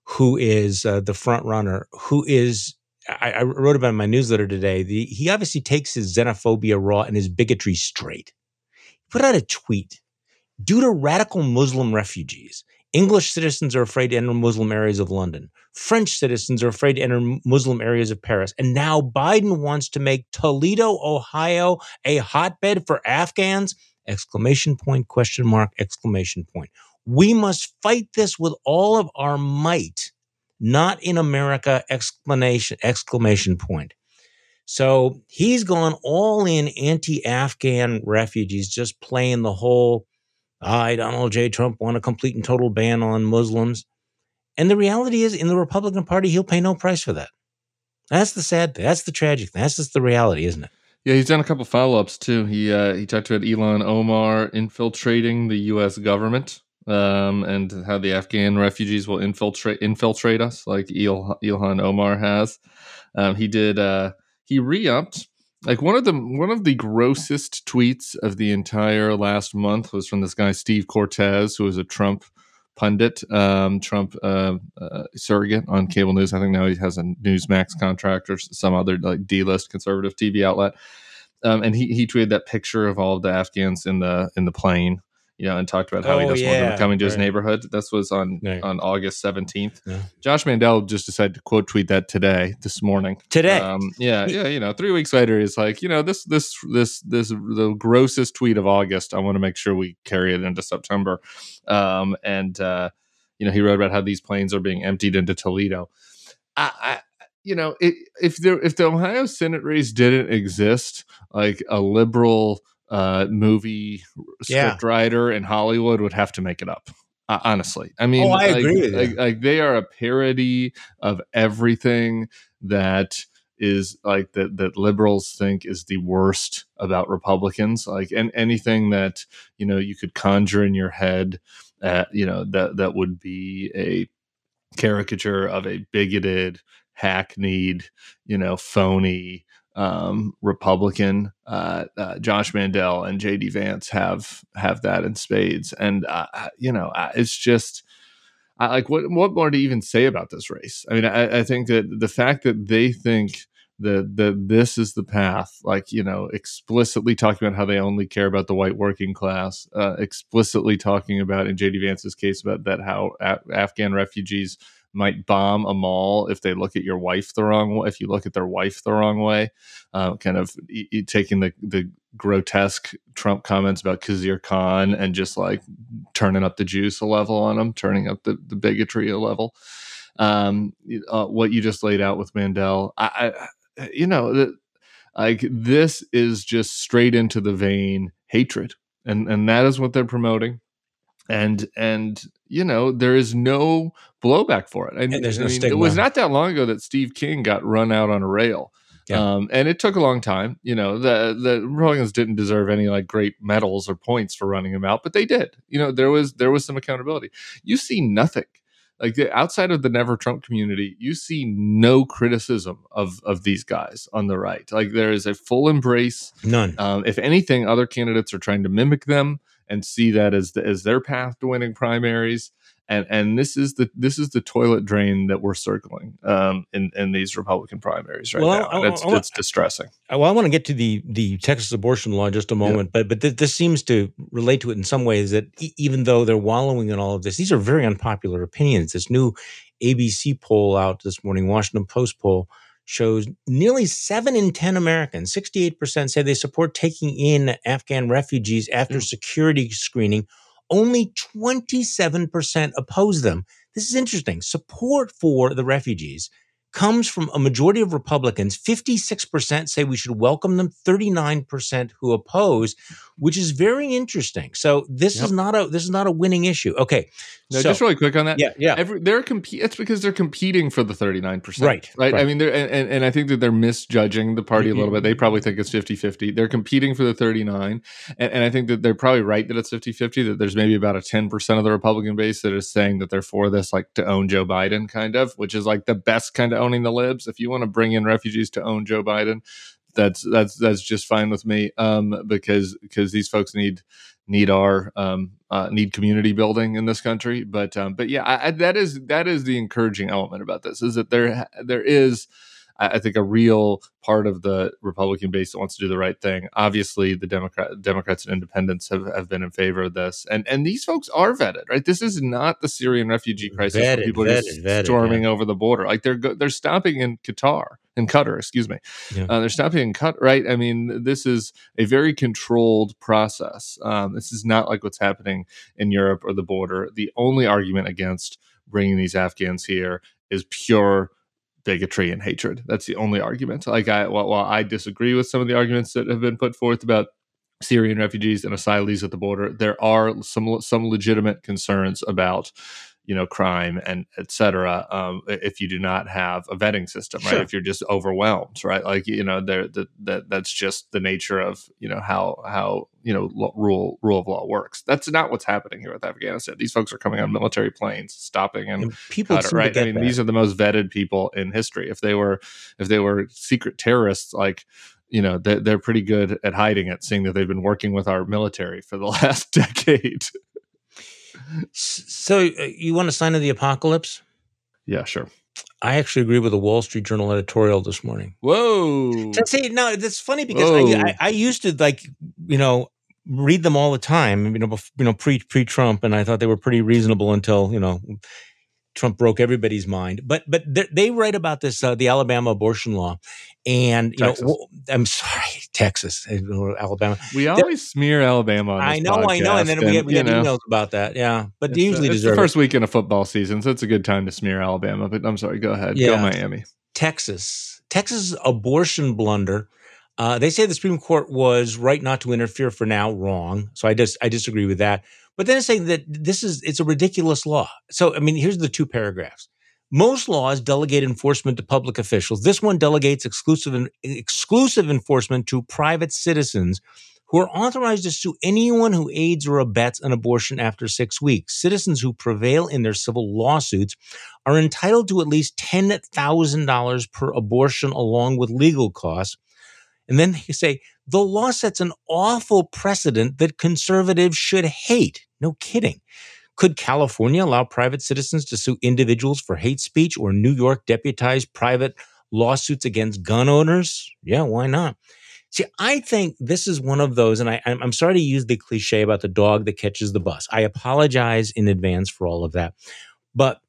[SPEAKER 1] who is uh, the front runner. Who is I, I, wrote about in my newsletter today. The, he obviously takes his xenophobia raw and his bigotry straight. He put out a tweet due to radical Muslim refugees English citizens are afraid to enter Muslim areas of London. French citizens are afraid to enter Muslim areas of Paris. And now Biden wants to make Toledo, Ohio a hotbed for Afghans? Exclamation point, question mark, exclamation point. We must fight this with all of our might, not in America, exclamation, exclamation point. So he's gone all in anti Afghan refugees, just playing the whole I, Donald J. Trump, want a complete and total ban on Muslims. And the reality is, in the Republican Party, he'll pay no price for that. That's the sad thing. That's the tragic thing. That's just the reality, isn't it?
[SPEAKER 2] Yeah, he's done a couple follow ups too. He uh, he talked about Ilhan Omar infiltrating the U.S. government um, and how the Afghan refugees will infiltrate infiltrate us, like Il- Ilhan Omar has. Um, he did. Uh, he re-upped like one of the one of the grossest tweets of the entire last month was from this guy Steve Cortes, who is a Trump pundit, um, Trump uh, uh, surrogate on cable news. I think now he has a Newsmax contract or some other like D-list conservative TV outlet. Um, and he he tweeted that picture of all of the Afghans in the in the plane you know, and talked about how oh, he doesn't yeah, want them coming to right. his neighborhood. This was on right. on August seventeenth. Yeah. Josh Mandel just decided to quote tweet that today, this morning.
[SPEAKER 1] Today,
[SPEAKER 2] um, yeah, yeah. You know, three weeks later, he's like, you know, this this this this the grossest tweet of August. I want to make sure we carry it into September. Um, and uh, you know, he wrote about how these planes are being emptied into Toledo. I, I you know, it, if there if the Ohio Senate race didn't exist, like a liberal uh, movie script writer in Hollywood would have to make it up. Uh, honestly, I mean,
[SPEAKER 1] oh, I
[SPEAKER 2] like,
[SPEAKER 1] agree
[SPEAKER 2] like, like, they are a parody of everything that is like that that liberals think is the worst about Republicans. Like, and anything that you know you could conjure in your head, uh, you know that that would be a caricature of a bigoted, hackneyed, you know, phony um, Republican. Uh, uh, Josh Mandel and J.D. Vance have have that in spades, and uh, you know it's just. I, like what what more to even say about this race? I mean, I, I think that the fact that they think that that this is the path, like you know, explicitly talking about how they only care about the white working class, uh, explicitly talking about in JD Vance's case about that how a- Afghan refugees might bomb a mall if they look at your wife the wrong way, if you look at their wife the wrong way, uh, kind of e- e- taking the, the grotesque Trump comments about Khizr Khan and just like turning up the juice a level on them, turning up the, the bigotry a level. Um, uh, what you just laid out with Mandel, I, I you know, the, like this is just straight into the vein hatred, and and that is what they're promoting and and you know there is no blowback for it.
[SPEAKER 1] And, and there's
[SPEAKER 2] I
[SPEAKER 1] no
[SPEAKER 2] mean,
[SPEAKER 1] stigma.
[SPEAKER 2] It was not that long ago that Steve King got run out on a rail. Yeah. Um, and it took a long time. You know, the the Republicans didn't deserve any like great medals or points for running him out, but they did. You know, there was there was some accountability. You see nothing like the, outside of the never Trump community, you see no criticism of of these guys on the right. Like there is a full embrace.
[SPEAKER 1] None.
[SPEAKER 2] Um, if anything, other candidates are trying to mimic them and see that as the, as their path to winning primaries and and this is the this is the toilet drain that we're circling um, in in these Republican primaries right well, now. And it's, I, I, it's distressing.
[SPEAKER 1] Well, I want to get to the the Texas abortion law in just a moment, yeah. but but th- this seems to relate to it in some ways. That e- even though they're wallowing in all of this, these are very unpopular opinions. This new ABC poll out this morning, Washington Post poll shows nearly seven in 10 Americans, 68%, say they support taking in Afghan refugees after mm. security screening only 27% oppose them. This is interesting. Support for the refugees comes from a majority of Republicans. 56% say we should welcome them, 39% who oppose, which is very interesting. So this yep. is not a this is not a winning issue. Okay.
[SPEAKER 2] No, so, just really quick on that.
[SPEAKER 1] Yeah, yeah.
[SPEAKER 2] Every, they're compete. It's because they're competing for the 39%.
[SPEAKER 1] Right.
[SPEAKER 2] Right. right. I mean, they're and, and I think that they're misjudging the party mm-hmm. a little bit. They probably think it's 50-50. They're competing for the 39. And, and I think that they're probably right that it's 50-50, that there's maybe about a 10% of the Republican base that is saying that they're for this, like to own Joe Biden, kind of, which is like the best kind of owning the libs. If you want to bring in refugees to own Joe Biden, that's that's that's just fine with me. Um, because because these folks need need our um, uh, need community building in this country. But um, but yeah, I, I, that is that is the encouraging element about this is that there there is I think a real part of the Republican base that wants to do the right thing. Obviously, the Democrat, Democrats and Independents have, have been in favor of this, and and these folks are vetted, right? This is not the Syrian refugee crisis vetted, where people vetted, are just vetted, storming yeah. over the border. Like they're they're stopping in Qatar, in Qatar, excuse me. Yeah. Uh, they're stopping in Qatar, right? I mean, this is a very controlled process. Um, this is not like what's happening in Europe or the border. The only argument against bringing these Afghans here is pure bigotry and hatred. That's the only argument. Like I, while, while I disagree with some of the arguments that have been put forth about Syrian refugees and asylees at the border, there are some some legitimate concerns about you know crime and etc um, if you do not have a vetting system right sure. if you're just overwhelmed right like you know there that that's just the nature of you know how how you know rule rule of law works that's not what's happening here with afghanistan these folks are coming on military planes stopping and, and
[SPEAKER 1] people Qatar,
[SPEAKER 2] right
[SPEAKER 1] i
[SPEAKER 2] mean
[SPEAKER 1] that.
[SPEAKER 2] these are the most vetted people in history if they were if they were secret terrorists like you know they're, they're pretty good at hiding it seeing that they've been working with our military for the last decade
[SPEAKER 1] so uh, you want a sign of the apocalypse?
[SPEAKER 2] Yeah, sure.
[SPEAKER 1] I actually agree with the Wall Street Journal editorial this morning.
[SPEAKER 2] Whoa!
[SPEAKER 1] See, no, that's funny because I, I, I, used to like, you know, read them all the time. You know, bef- you know, pre pre Trump, and I thought they were pretty reasonable until you know Trump broke everybody's mind. But but they write about this uh, the Alabama abortion law, and you Texas. know I'm sorry, Texas, Alabama.
[SPEAKER 2] We always smear Alabama. I
[SPEAKER 1] know, I know, and then and, we get, we get emails about that. Yeah, but they usually deserve
[SPEAKER 2] the first it. week in a football season, so it's a good time to smear Alabama. But I'm sorry, go ahead, yeah. go Miami.
[SPEAKER 1] Texas, Texas abortion blunder. Uh, they say the Supreme Court was right not to interfere for now. Wrong. So I just I disagree with that. But then it's saying that this is it's a ridiculous law. So I mean, here's the two paragraphs. Most laws delegate enforcement to public officials. This one delegates exclusive exclusive enforcement to private citizens who are authorized to sue anyone who aids or abets an abortion after six weeks. Citizens who prevail in their civil lawsuits are entitled to at least $10,000 per abortion along with legal costs. And then they say the law sets an awful precedent that conservatives should hate. No kidding. Could California allow private citizens to sue individuals for hate speech or New York deputize private lawsuits against gun owners? Yeah, why not? See, I think this is one of those, and I, am sorry to use the cliche about the dog that catches the bus. I apologize in advance for all of that. But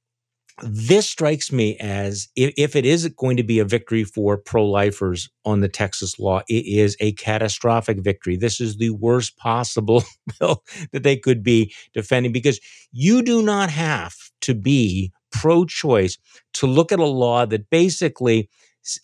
[SPEAKER 1] this strikes me as if, if, it is going to be a victory for pro-lifers on the Texas law, it is a catastrophic victory. This is the worst possible bill that they could be defending because you do not have to be pro-choice to look at a law that basically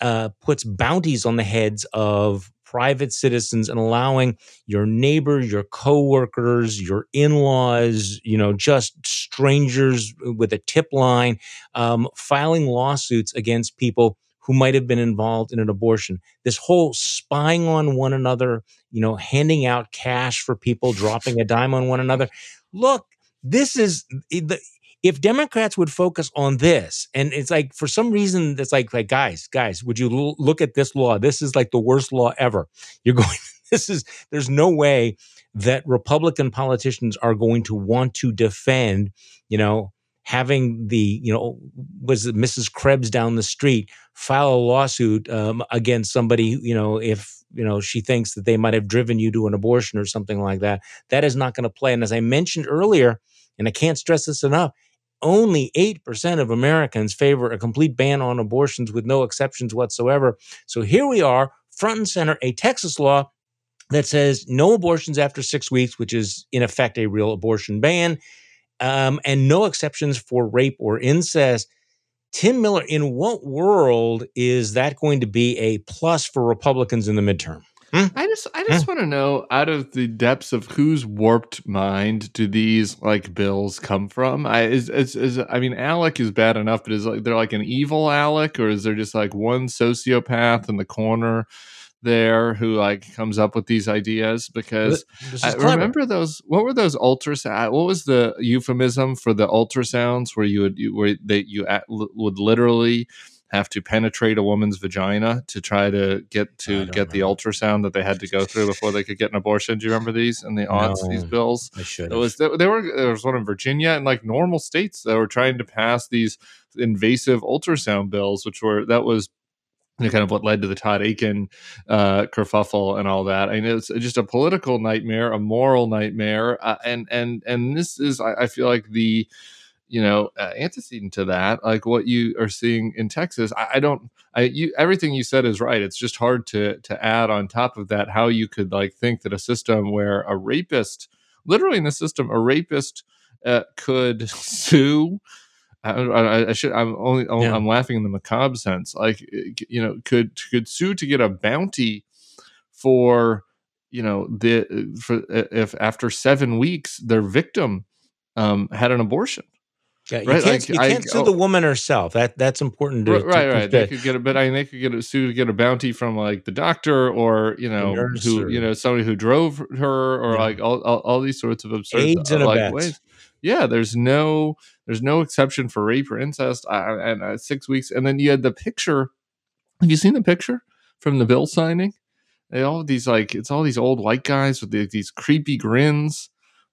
[SPEAKER 1] uh, puts bounties on the heads of private citizens and allowing your neighbors, your coworkers, your in-laws, you know, just strangers with a tip line, um, filing lawsuits against people who might have been involved in an abortion. This whole spying on one another, you know, handing out cash for people, dropping a dime on one another. Look, this is the if Democrats would focus on this, and it's like for some reason, it's like, like guys, guys, would you l- look at this law? This is like the worst law ever. You're going. This is. There's no way that Republican politicians are going to want to defend. You know, having the you know was it Mrs. Krebs down the street file a lawsuit um, against somebody. You know, if you know she thinks that they might have driven you to an abortion or something like that. That is not going to play. And as I mentioned earlier, and I can't stress this enough only 8% of Americans favor a complete ban on abortions with no exceptions whatsoever. So here we are, front and center, a Texas law that says no abortions after six weeks, which is in effect a real abortion ban, um, and no exceptions for rape or incest. Tim Miller, in what world is that going to be a plus for Republicans in the midterm?
[SPEAKER 2] Hmm? I just I just want to know out of the depths of whose warped mind do these like bills come from? I is, is, is I mean Alec is bad enough, but is like they're like an evil Alec, or is there just like one sociopath in the corner there who like comes up with these ideas? Because I remember those. What were those ultrasound? What was the euphemism for the ultrasounds where you would you, where they you at, would literally have to penetrate a woman's vagina to try to get to get the ultrasound that they had to go through before they could get an abortion. Do you remember these and the odds no, these bills?
[SPEAKER 1] I should.
[SPEAKER 2] It was they were there was one in Virginia and like normal states that were trying to pass these invasive ultrasound bills, which were that was kind of what led to the Todd Akin uh, kerfuffle and all that. I know it's just a political nightmare, a moral nightmare, uh, and and and this is I, I feel like the you know uh, antecedent to that like what you are seeing in texas i, I don't i you everything you said is right it's just hard to to add on top of that how you could like think that a system where a rapist literally in the system a rapist uh, could sue I, I, I, should. I'm only. Yeah. I'm laughing in the macabre sense. Like, you know, could could sue to get a bounty for, you know, the for if after seven weeks their victim um, had an abortion.
[SPEAKER 1] Yeah, you right? can't, like, you can't I, sue oh, the woman herself. That that's important. To,
[SPEAKER 2] right, to, right. They could get a, but I mean, they could get a sue to get a bounty from like the doctor or you know who or, you know somebody who drove her or yeah. like all, all, all these sorts of absurd
[SPEAKER 1] AIDS uh, like ways.
[SPEAKER 2] Yeah, there's no there's no exception for rape or incest. and uh, six weeks, and then you had the picture. Have you seen the picture from the bill signing? They all these like it's all these old white guys with the, these creepy grins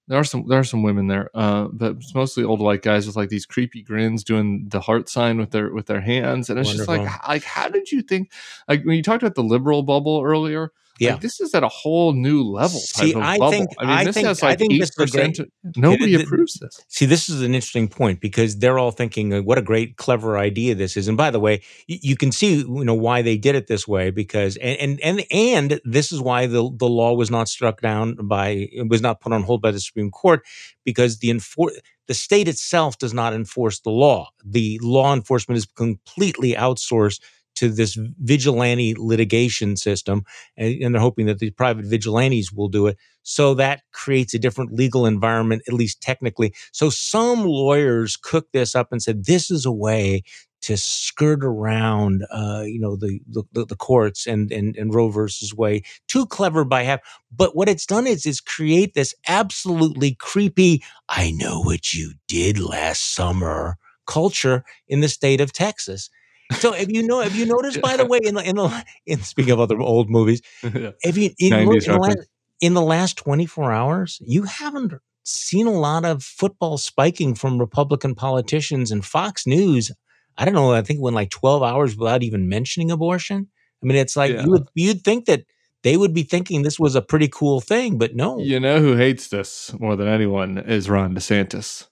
[SPEAKER 2] there are some there are some women there, uh, but it's mostly old white guys with like these creepy grins doing the heart sign with their with their hands, and it's Wonderful. just like like how did you think like when you talked about the liberal bubble earlier? Yeah, like, this is at a whole new level.
[SPEAKER 1] See, I
[SPEAKER 2] bubble.
[SPEAKER 1] think I mean, I this think, has like eight percent.
[SPEAKER 2] Nobody it, approves this.
[SPEAKER 1] See, this is an interesting point because they're all thinking, "What a great, clever idea this is." And by the way, you, you can see you know why they did it this way because and and and, and this is why the the law was not struck down by it was not put on hold by the Supreme Court because the enfor- the state itself does not enforce the law. The law enforcement is completely outsourced to this vigilante litigation system, and, and, they're hoping that the private vigilantes will do it. So that creates a different legal environment, at least technically. So some lawyers cooked this up and said this is a way to skirt around, uh, you know, the, the, the courts and and and Roe versus Wade. Too clever by half. But what it's done is is create this absolutely creepy. I know what you did last summer culture in the state of Texas. So if you know, if you noticed, by the way, in the in the in speaking of other old movies, if you in, in, the last, in the last twenty four hours, you haven't seen a lot of football spiking from Republican politicians and Fox News. I don't know. I think it went like twelve hours without even mentioning abortion. I mean, it's like yeah. you would you'd think that they would be thinking this was a pretty cool thing, but no.
[SPEAKER 2] You know who hates this more than anyone is Ron DeSantis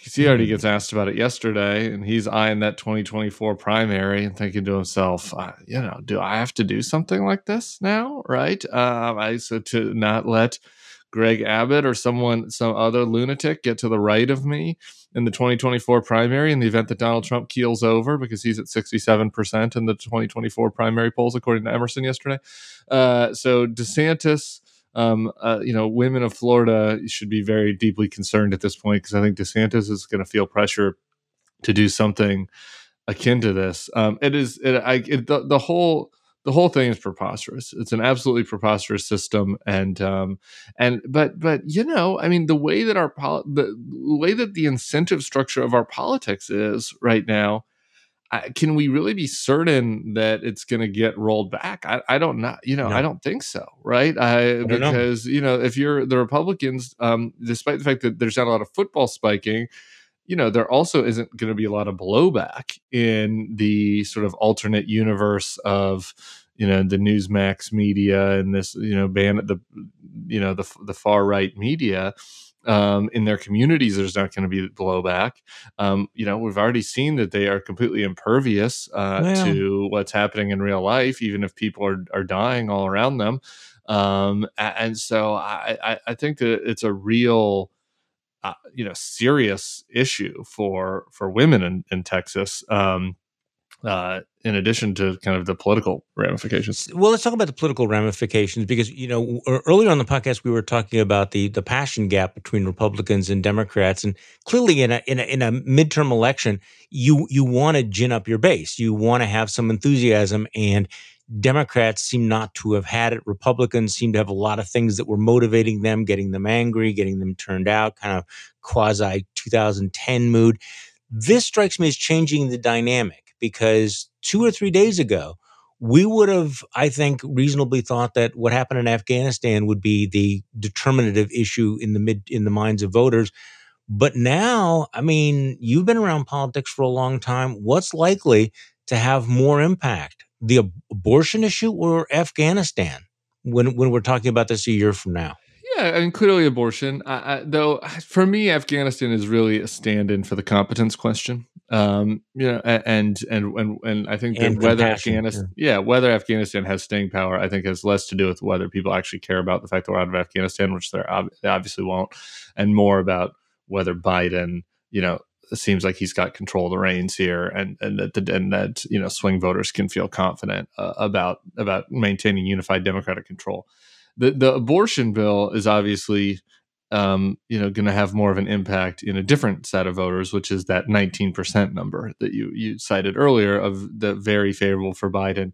[SPEAKER 2] he already mm-hmm. gets asked about it yesterday, and he's eyeing that 2024 primary and thinking to himself, uh, you know, do I have to do something like this now? Right? Um, I so to not let Greg Abbott or someone, some other lunatic, get to the right of me in the 2024 primary in the event that Donald Trump keels over because he's at 67% in the 2024 primary polls, according to Emerson yesterday. Uh, so DeSantis um, uh, you know, women of Florida should be very deeply concerned at this point because I think DeSantis is going to feel pressure to do something akin to this. Um, it is it, I, it, the, the whole the whole thing is preposterous. It's an absolutely preposterous system, and um, and but but you know, I mean, the way that our pol- the way that the incentive structure of our politics is right now, I, can we really be certain that it's going to get rolled back? I, I don't know. You know, no. I don't think so. Right? I, I because know. you know, if you're the Republicans, um, despite the fact that there's not a lot of football spiking, you know, there also isn't going to be a lot of blowback in the sort of alternate universe of you know the Newsmax media and this you know ban the you know the the far right media um, in their communities, there's not going to be blowback. Um, you know, we've already seen that they are completely impervious uh, to what's happening in real life, even if people are, are dying all around them. Um, and so I, I, I, think that it's a real, uh, you know, serious issue for for women in, in Texas. Um, uh, in addition to kind of the political ramifications.
[SPEAKER 1] Well, let's talk about the political ramifications because you know earlier on the podcast we were talking about the the passion gap between Republicans and Democrats, and clearly in a in a, in a midterm election, you you want to gin up your base, you want to have some enthusiasm, and Democrats seem not to have had it. Republicans seem to have a lot of things that were motivating them, getting them angry, getting them turned out, kind of quasi 2010 mood. This strikes me as changing the dynamic because two or three days ago, we would have, I think, reasonably thought that what happened in Afghanistan would be the determinative issue in the mid in the minds of voters. But now, I mean, you've been around politics for a long time. What's likely to have more impact, the ab- abortion issue or Afghanistan, when when we're talking about this a year from now?
[SPEAKER 2] Yeah, mean, clearly abortion. I, I, though, for me, Afghanistan is really a stand-in for the competence question. Um, you know, and and and and I think that whether Afghanistan, yeah. yeah, whether Afghanistan has staying power, I think has less to do with whether people actually care about the fact that we're out of Afghanistan, which they're ob- they obviously won't, and more about whether Biden, you know, seems like he's got control of the reins here, and and that and that you know swing voters can feel confident uh, about about maintaining unified Democratic control. The the abortion bill is obviously um, you know, going to have more of an impact in a different set of voters, which is that 19% number that you you cited earlier of the very favorable for Biden.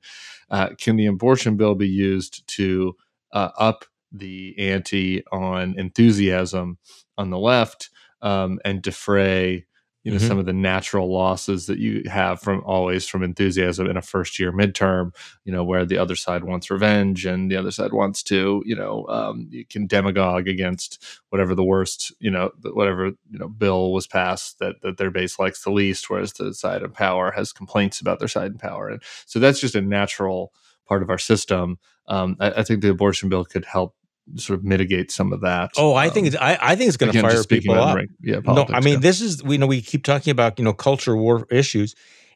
[SPEAKER 2] Uh, can the abortion bill be used to uh, up the ante on enthusiasm on the left um, and defray you know mm-hmm. some of the natural losses that you have from always from enthusiasm in a first year midterm you know where the other side wants revenge and the other side wants to you know um, you can demagogue against whatever the worst you know whatever you know bill was passed that that their base likes the least whereas the side in power has complaints about their side in power and so that's just a natural part of our system um, I, I think the abortion bill could help sort of mitigate some of that.
[SPEAKER 1] Oh, I um, think it's I, I think it's going to fire people up.
[SPEAKER 2] Yeah, no,
[SPEAKER 1] I mean this is we know we keep talking about you know culture war issues,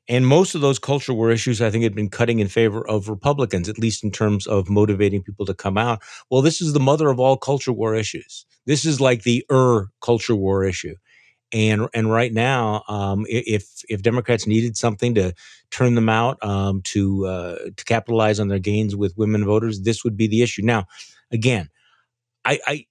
[SPEAKER 1] and most of those culture war issues I think had been cutting in favor of Republicans, at least in terms of motivating people to come out. Well, this is the mother of all culture war issues. This is like the er culture war issue. And and right now, um, if if Democrats needed something to turn them out um, to uh, to capitalize on their gains with women voters, this would be the issue. Now, again, I, I,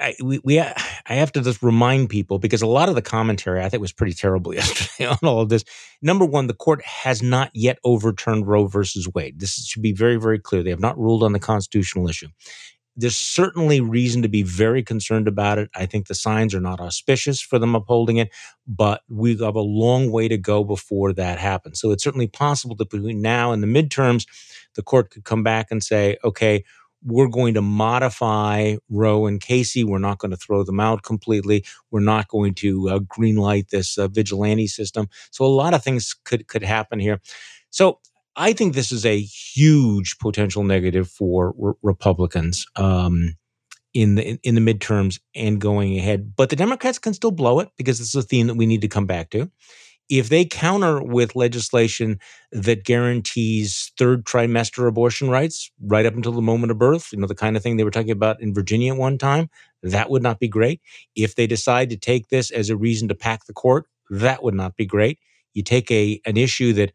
[SPEAKER 1] I we, we I have to just remind people because a lot of the commentary I think was pretty terrible yesterday on all of this. Number one, the court has not yet overturned Roe versus Wade. This should be very very clear. They have not ruled on the constitutional issue. There's certainly reason to be very concerned about it. I think the signs are not auspicious for them upholding it, but we have a long way to go before that happens. So it's certainly possible that between now and the midterms, the court could come back and say, okay, we're going to modify Roe and Casey. We're not going to throw them out completely. We're not going to uh, greenlight this uh, vigilante system. So a lot of things could could happen here. So I think this is a huge potential negative for re- Republicans um, in the in the midterms and going ahead. But the Democrats can still blow it because this is a theme that we need to come back to if they counter with legislation that guarantees third trimester abortion rights right up until the moment of birth, you know, the kind of thing they were talking about in Virginia at one time, that would not be great. If they decide to take this as a reason to pack the court, that would not be great. You take a an issue that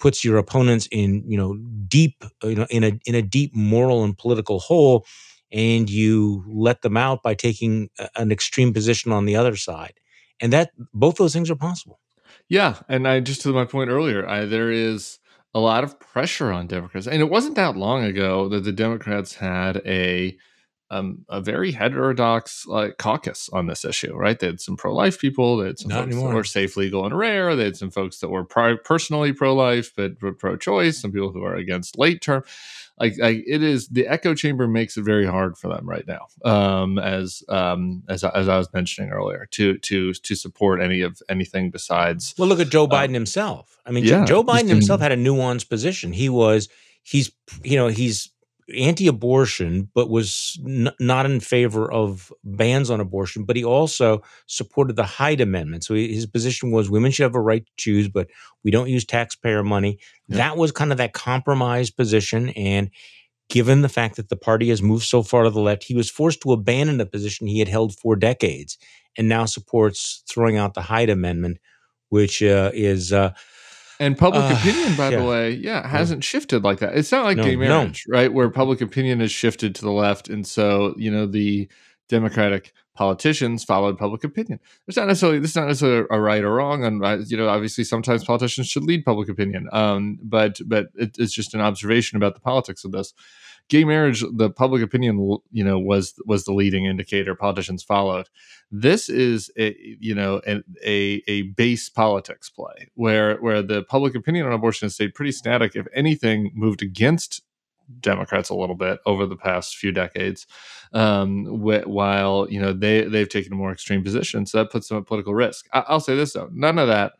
[SPEAKER 1] puts your opponents in, you know, deep, you know, in a in a deep moral and political hole, and you let them out by taking an extreme position on the other side. And that both those things are possible.
[SPEAKER 2] Yeah, and I just to my point earlier, I, there is a lot of pressure on Democrats. And it wasn't that long ago that the Democrats had a um, a very heterodox like caucus on this issue, right? They had some pro-life people, they had some
[SPEAKER 1] Not
[SPEAKER 2] folks
[SPEAKER 1] anymore.
[SPEAKER 2] that were safe, legal, and rare. They had some folks that were pri- personally pro-life but were pro-choice. Some people who are against late term. Like, like it is the echo chamber makes it very hard for them right now, um, as um, as as I was mentioning earlier, to to to support any of anything besides.
[SPEAKER 1] Well, look at Joe
[SPEAKER 2] Um,
[SPEAKER 1] Biden himself. I mean,
[SPEAKER 2] yeah,
[SPEAKER 1] Joe Biden himself had a nuanced position. He was he's you know he's anti-abortion, but was n- not in favor of bans on abortion. But he also supported the Hyde Amendment. So he- his position was women should have a right to choose, but we don't use taxpayer money.
[SPEAKER 2] Yeah.
[SPEAKER 1] That was kind of that compromise position, and. Given the fact that the party has moved so far to the left, he was forced to abandon a position he had held for decades and now supports throwing out the Hyde Amendment, which uh, is uh,
[SPEAKER 2] And public
[SPEAKER 1] Uh,
[SPEAKER 2] opinion, by
[SPEAKER 1] yeah.
[SPEAKER 2] the way, yeah, hasn't shifted like that. It's not like
[SPEAKER 1] No,
[SPEAKER 2] gay
[SPEAKER 1] no.
[SPEAKER 2] marriage, right? Where public opinion has shifted to the left, and so you know the Democratic politicians followed public opinion. It's not necessarily this is not necessarily a right or wrong, and uh, you know obviously sometimes politicians should lead public opinion. Um, but but it, it's just an observation about the politics of this. Gay marriage, the public opinion, you know, was was the leading indicator politicians followed. This is a you know a a, a base politics play where where the public opinion on abortion has stayed pretty static. If anything, moved against Democrats a little bit over the past few decades, um, wh- while you know they they've taken a more extreme position. So that puts them at political risk. I- I'll say this though: none of that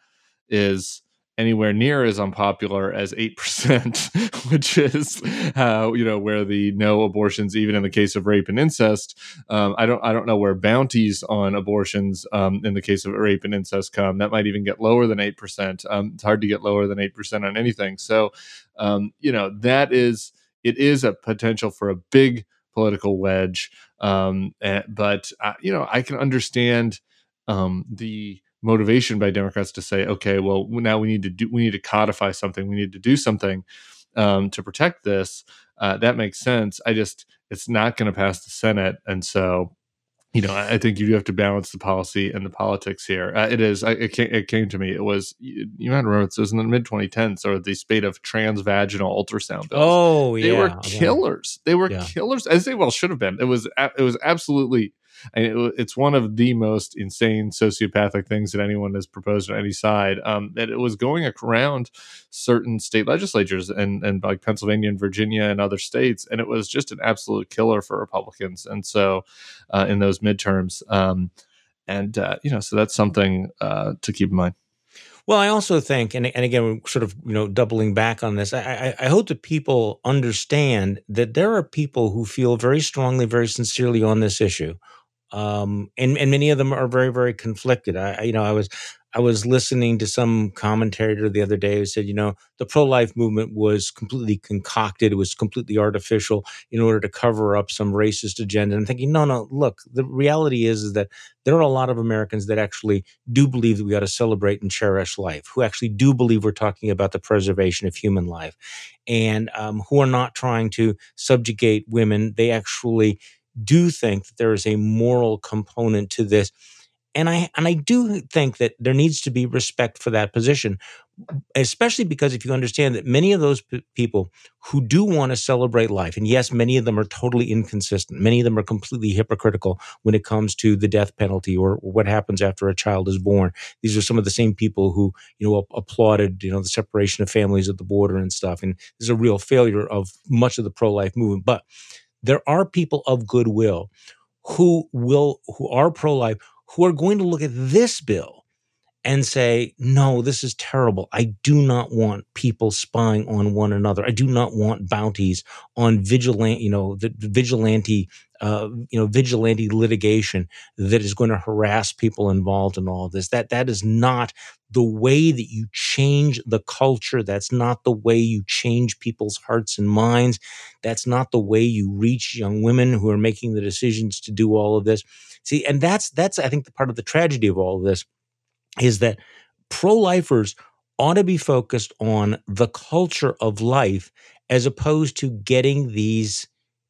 [SPEAKER 2] is anywhere near as unpopular as eight percent, which is how you know where the no abortions, even in the case of rape and incest. Um, I don't I don't know where bounties on abortions um, in the case of rape and incest come. That might even get lower than eight percent. Um, it's hard to get lower than eight percent on anything. So um, you know that is it is a potential for a big political wedge. Um, eh, but uh, you know I can understand um, the motivation by Democrats to say, okay, well now we need to do we need to codify something, we need to do something um, to protect this. Uh, that makes sense. I just it's not going to pass the Senate, and so you know I I think you do have to balance the policy and the politics here. Uh, it is. I, it, came, it came to me. It was you, you might remember this was in the mid 2010s or the spate of transvaginal ultrasound bills
[SPEAKER 1] oh yeah,
[SPEAKER 2] they were killers. They were
[SPEAKER 1] Yeah.
[SPEAKER 2] killers, as they well should have been. It was it was absolutely. It it's one of the most insane sociopathic things that anyone has proposed on any side. Um, that it was going around certain state legislatures and and like Pennsylvania and Virginia and other states, and it was just an absolute killer for Republicans. And so, uh, in those midterms, um, and uh, you know, so that's something uh, to keep in mind.
[SPEAKER 1] Well, I also think, and, and again, we're sort of you know doubling back on this. I, I, I hope that people understand that there are people who feel very strongly, very sincerely on this issue, um, and and many of them are very, very conflicted. I, I you know I was I was listening to some commentator the other day who said, you know, the pro life movement was completely concocted, it was completely artificial in order to cover up some racist agenda. And I'm thinking, no, no, look, the reality is, is that there are a lot of Americans that actually do believe that we ought to celebrate and cherish life, who actually do believe we're talking about the preservation of human life, and um, who are not trying to subjugate women. They actually do think that there is a moral component to this. And I and I do think that there needs to be respect for that position, especially because if you understand that many of those p- people who do want to celebrate life, and yes, many of them are totally inconsistent, many of them are completely hypocritical when it comes to the death penalty or what happens after a child is born. These are some of the same people who you know applauded you know the separation of families at the border and stuff, and there's a real failure of much of the pro life movement. But there are people of goodwill who will who are pro life who are going to look at this bill and say, no, this is terrible. I do not want people spying on one another. I do not want bounties on vigilante, you know, the, the vigilante, uh, you know, vigilante litigation that is going to harass people involved in all of this. That that is not the way that you change the culture. That's not the way you change people's hearts and minds. That's not the way you reach young women who are making the decisions to do all of this. See, and that's that's I think the part of the tragedy of all of this is that pro-lifers ought to be focused on the culture of life as opposed to getting these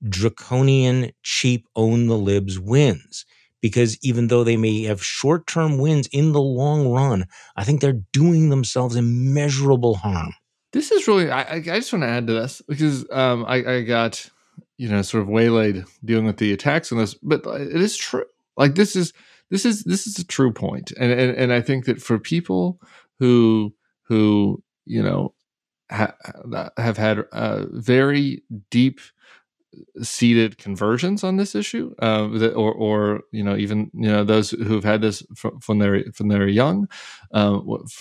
[SPEAKER 1] draconian, cheap, own the libs wins. Because even though they may have short term wins in the long run, I think they're doing themselves immeasurable harm.
[SPEAKER 2] this is really I, I just want to add to this because um, I, I got you know sort of waylaid dealing with the attacks on this, but it is true. Like this is this is this is a true point, and and, and I think that for people who who you know ha, have had uh, very deep seated conversions on this issue, uh, that, or, or you know, even you know those who've had this from, from their from their young, uh,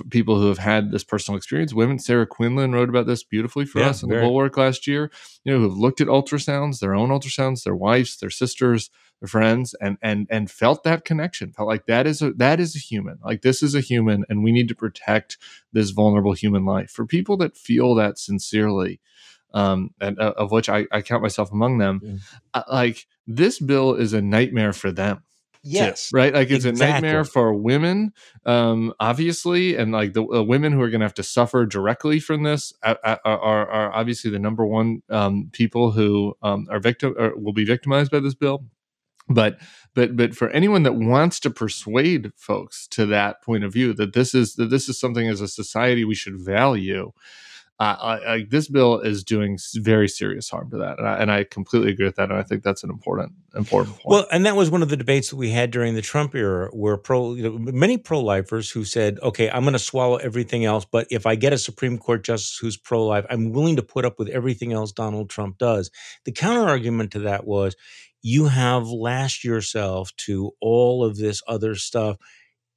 [SPEAKER 2] people who have had this personal experience. Women, Sarah Quinlan wrote about this beautifully for yeah, us in the Bulwark last year. You know, who've looked at ultrasounds, their own ultrasounds, their wives, their sisters, their friends, and and and felt that connection. Felt like that is a that is a human. Like this is a human, and we need to protect this vulnerable human life. For people that feel that sincerely um, and uh, of which I, I, count myself among them. Mm. Uh, like this bill is a nightmare for them.
[SPEAKER 1] Yes,
[SPEAKER 2] too, right. Like it's exactly. a nightmare for women, um, obviously, and like the uh, women who are going to have to suffer directly from this are, are, are obviously the number one um, people who um, are victim or will be victimized by this bill. But but but for anyone that wants to persuade folks to that point of view that this is that this is something as a society we should value uh, I, I, this bill is doing very serious harm to that, and I, and I, completely agree with that. And I think that's an important important point.
[SPEAKER 1] Well, and that was one of the debates that we had during the Trump era, where pro you know, many pro lifers who said, "Okay, I'm going to swallow everything else, but if I get a Supreme Court justice who's pro life, I'm willing to put up with everything else Donald Trump does." The counter argument to that was, you have lashed yourself to all of this other stuff.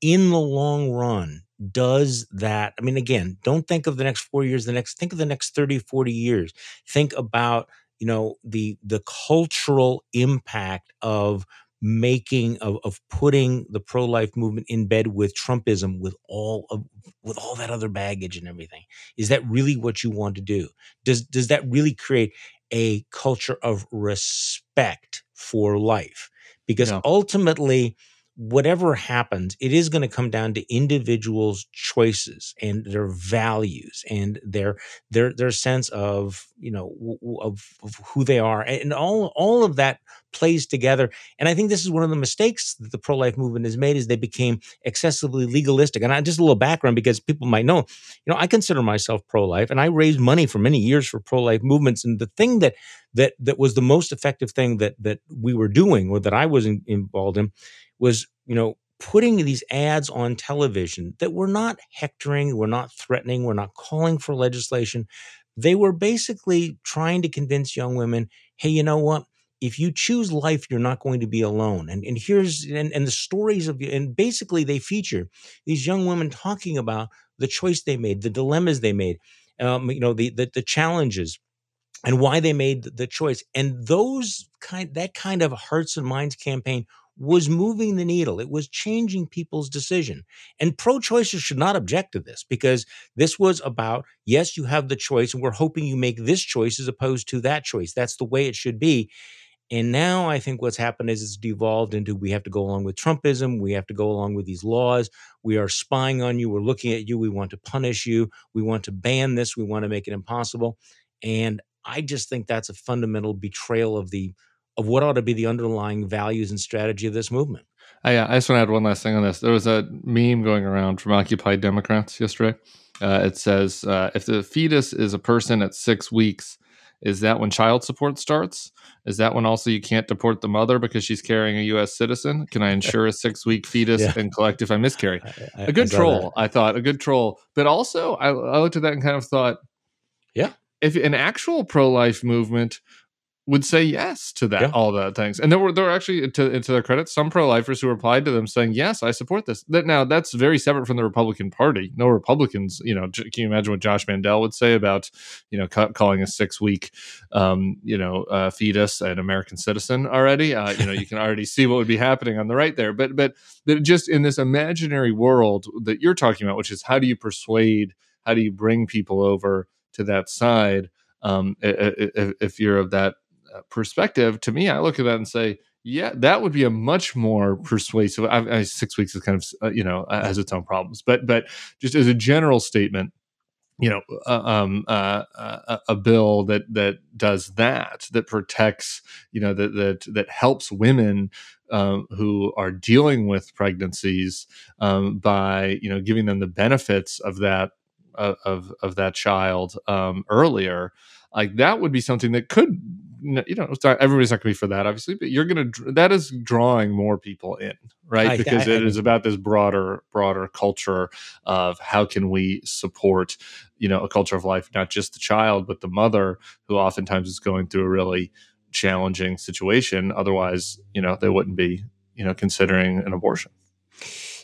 [SPEAKER 1] In the long run, does that i mean again don't think of the next four years the next think of the next 30 40 years. Think about you know the the cultural impact of making of, of putting the pro-life movement in bed with trumpism with all of with all that other baggage and everything. Is that really what you want to do? Does does that really create a culture of respect for life? Because yeah. ultimately whatever happens, it is going to come down to individuals' choices and their values and their their their sense of you know of, of who they are, and all all of that plays together. And I think this is one of the mistakes that the pro life movement has made is they became excessively legalistic. And I, just a little background because people might know, you know, I consider myself pro life, and I raised money for many years for pro life movements. And the thing that that that was the most effective thing that that we were doing or that I was in, involved in was, you know, putting these ads on television that were not hectoring, were not threatening, were not calling for legislation. They were basically trying to convince young women, hey, you know what? If you choose life, you're not going to be alone. And, and here's and, and the stories of and basically they feature these young women talking about the choice they made, the dilemmas they made, um, you know, the, the the challenges and why they made the choice. And those kind that kind of hearts and minds campaign was moving the needle. It was changing people's decision. And pro choicers should not object to this because this was about, yes, you have the choice, and we're hoping you make this choice as opposed to that choice. That's the way it should be. And now I think what's happened is it's devolved into we have to go along with Trumpism. We have to go along with these laws. We are spying on you. We're looking at you. We want to punish you. We want to ban this. We want to make it impossible. And I just think that's a fundamental betrayal of the of what ought to be the underlying values and strategy of this movement.
[SPEAKER 2] I, uh, I just want to add one last thing on this. There was a meme going around from Occupy Democrats yesterday. Uh, it says, uh, if the fetus is a person at six weeks, is that when child support starts? Is that when also you can't deport the mother because she's carrying a U.S. citizen? Can I insure a six week fetus yeah. and collect if I miscarry? I, I, a good troll, that. I thought, a good troll. But also, I, I looked at that and kind of thought,
[SPEAKER 1] yeah,
[SPEAKER 2] if an actual pro life movement would say yes to that, yeah. all that things. And there were there were actually to, to their credit, some pro lifers who replied to them saying, "Yes, I support this." That now that's very separate from the Republican Party. No Republicans, you know, can you imagine what Josh Mandel would say about, you know, ca- calling a six week, um, you know, uh, fetus an American citizen already? Uh, you know, you can already see what would be happening on the right there. But but just in this imaginary world that you're talking about, which is how do you persuade, how do you bring people over to that side? Um, if, if you're of that perspective, to me, I look at that and say, yeah, that would be a much more persuasive. I, I, six weeks is kind of uh, you know has its own problems, but but just as a general statement, you know, uh, um, uh, uh, a bill that that does that that protects, you know, that that that helps women um, who are dealing with pregnancies um, by you know giving them the benefits of that of of that child um, earlier, like that would be something that could you know not, everybody's not going to be for that obviously but you're going to that is drawing more people in right
[SPEAKER 1] I-
[SPEAKER 2] because
[SPEAKER 1] I-
[SPEAKER 2] it
[SPEAKER 1] I-
[SPEAKER 2] is about this broader broader culture of how can we support you know a culture of life not just the child but the mother who oftentimes is going through a really challenging situation otherwise you know they wouldn't be you know considering an abortion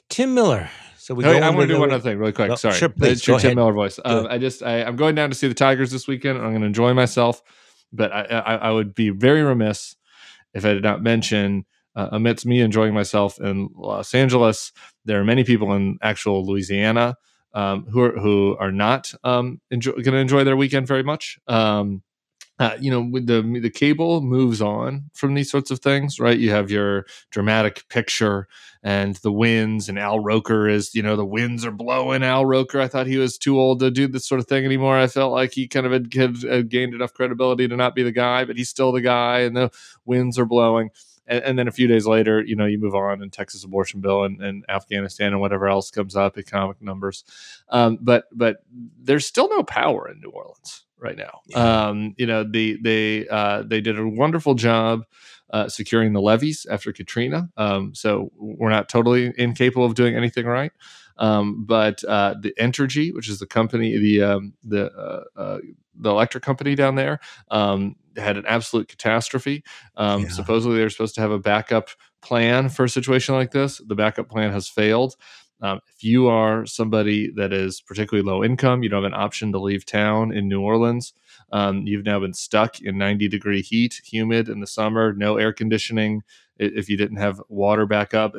[SPEAKER 1] Tim Miller. So we go
[SPEAKER 2] I want to do one other thing really quick.
[SPEAKER 1] Oh,
[SPEAKER 2] Sorry,
[SPEAKER 1] sure, please,
[SPEAKER 2] It's your Tim
[SPEAKER 1] ahead.
[SPEAKER 2] Miller voice. Um. I just I, I'm going down to see the Tigers this weekend. I'm going to enjoy myself, but I, I, I would be very remiss if I did not mention uh, amidst me enjoying myself in Los Angeles, there are many people in actual Louisiana um, who are who are not um, enjoy, going to enjoy their weekend very much. Um, uh, you know, with the the cable moves on from these sorts of things, right? You have your dramatic picture and the winds, and Al Roker is, you know, the winds are blowing. Al Roker, I thought he was too old to do this sort of thing anymore. I felt like he kind of had, had, had gained enough credibility to not be the guy, but he's still the guy, and the winds are blowing. And, and then a few days later, you know, you move on, and Texas abortion bill, and, and Afghanistan, and whatever else comes up, economic numbers. Um, but but there's still no power in New Orleans right now.
[SPEAKER 1] Yeah.
[SPEAKER 2] Um, you know, the they uh, they did a wonderful job uh, securing the levees after Katrina. Um, so we're not totally incapable of doing anything right. Um, but uh, the Entergy, which is the company, the um, the uh, uh, the electric company down there, um, had an absolute catastrophe. Um,
[SPEAKER 1] Yeah.
[SPEAKER 2] Supposedly, they're supposed to have a backup plan for a situation like this. The backup plan has failed. Um, if you are somebody that is particularly low income, you don't have an option to leave town in New Orleans. Um, you've now been stuck in 90 degree heat, humid in the summer, no air conditioning. If you didn't have water backup,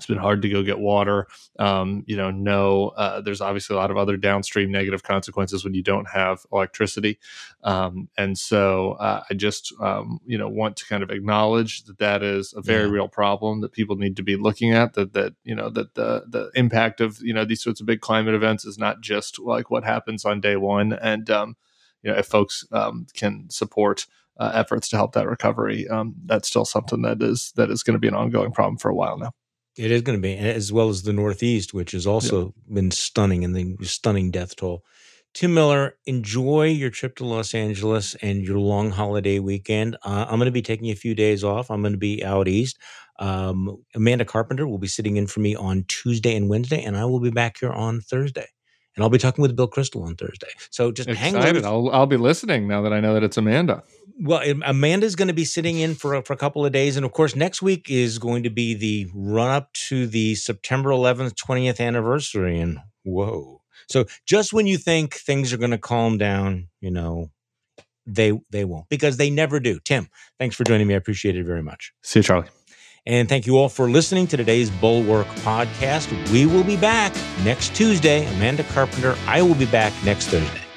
[SPEAKER 2] it's been hard to go get water. Um, you know, no, uh, there's obviously a lot of other downstream negative consequences when you don't have electricity. Um, and so uh, I just, um, you know, want to kind of acknowledge that that is a very
[SPEAKER 1] Yeah.
[SPEAKER 2] real problem that people need to be looking at. That that you know that the the impact of you know these sorts of big climate events is not just like what happens on day one. And um, you know, if folks um, can support uh, efforts to help that recovery, um, that's still something that is that is going to be an ongoing problem for a while now.
[SPEAKER 1] It is going to be, as well as the Northeast, which has also been stunning and the stunning death toll. Tim Miller, enjoy your trip to Los Angeles and your long holiday weekend. Uh, I'm going to be taking a few days off. I'm going to be out east. Um, Amanda Carpenter will be sitting in for me on Tuesday and Wednesday, and I will be back here on Thursday. And I'll be talking with Bill Kristol on Thursday. So just hang
[SPEAKER 2] Excited! I'll I'll be listening now that I know that it's Amanda.
[SPEAKER 1] Well, Am- Amanda's going to be sitting in for a, for a couple of days, and of course, next week is going to be the run up to the September 11th, 20th anniversary. And whoa! So just when you think things are going to calm down, you know, they they won't because they never do. Tim, thanks for joining me. I appreciate it very much.
[SPEAKER 2] See you, Charlie.
[SPEAKER 1] And thank you all for listening to today's Bulwark podcast. We will be back next Tuesday. Amanda Carpenter, I will be back next Thursday.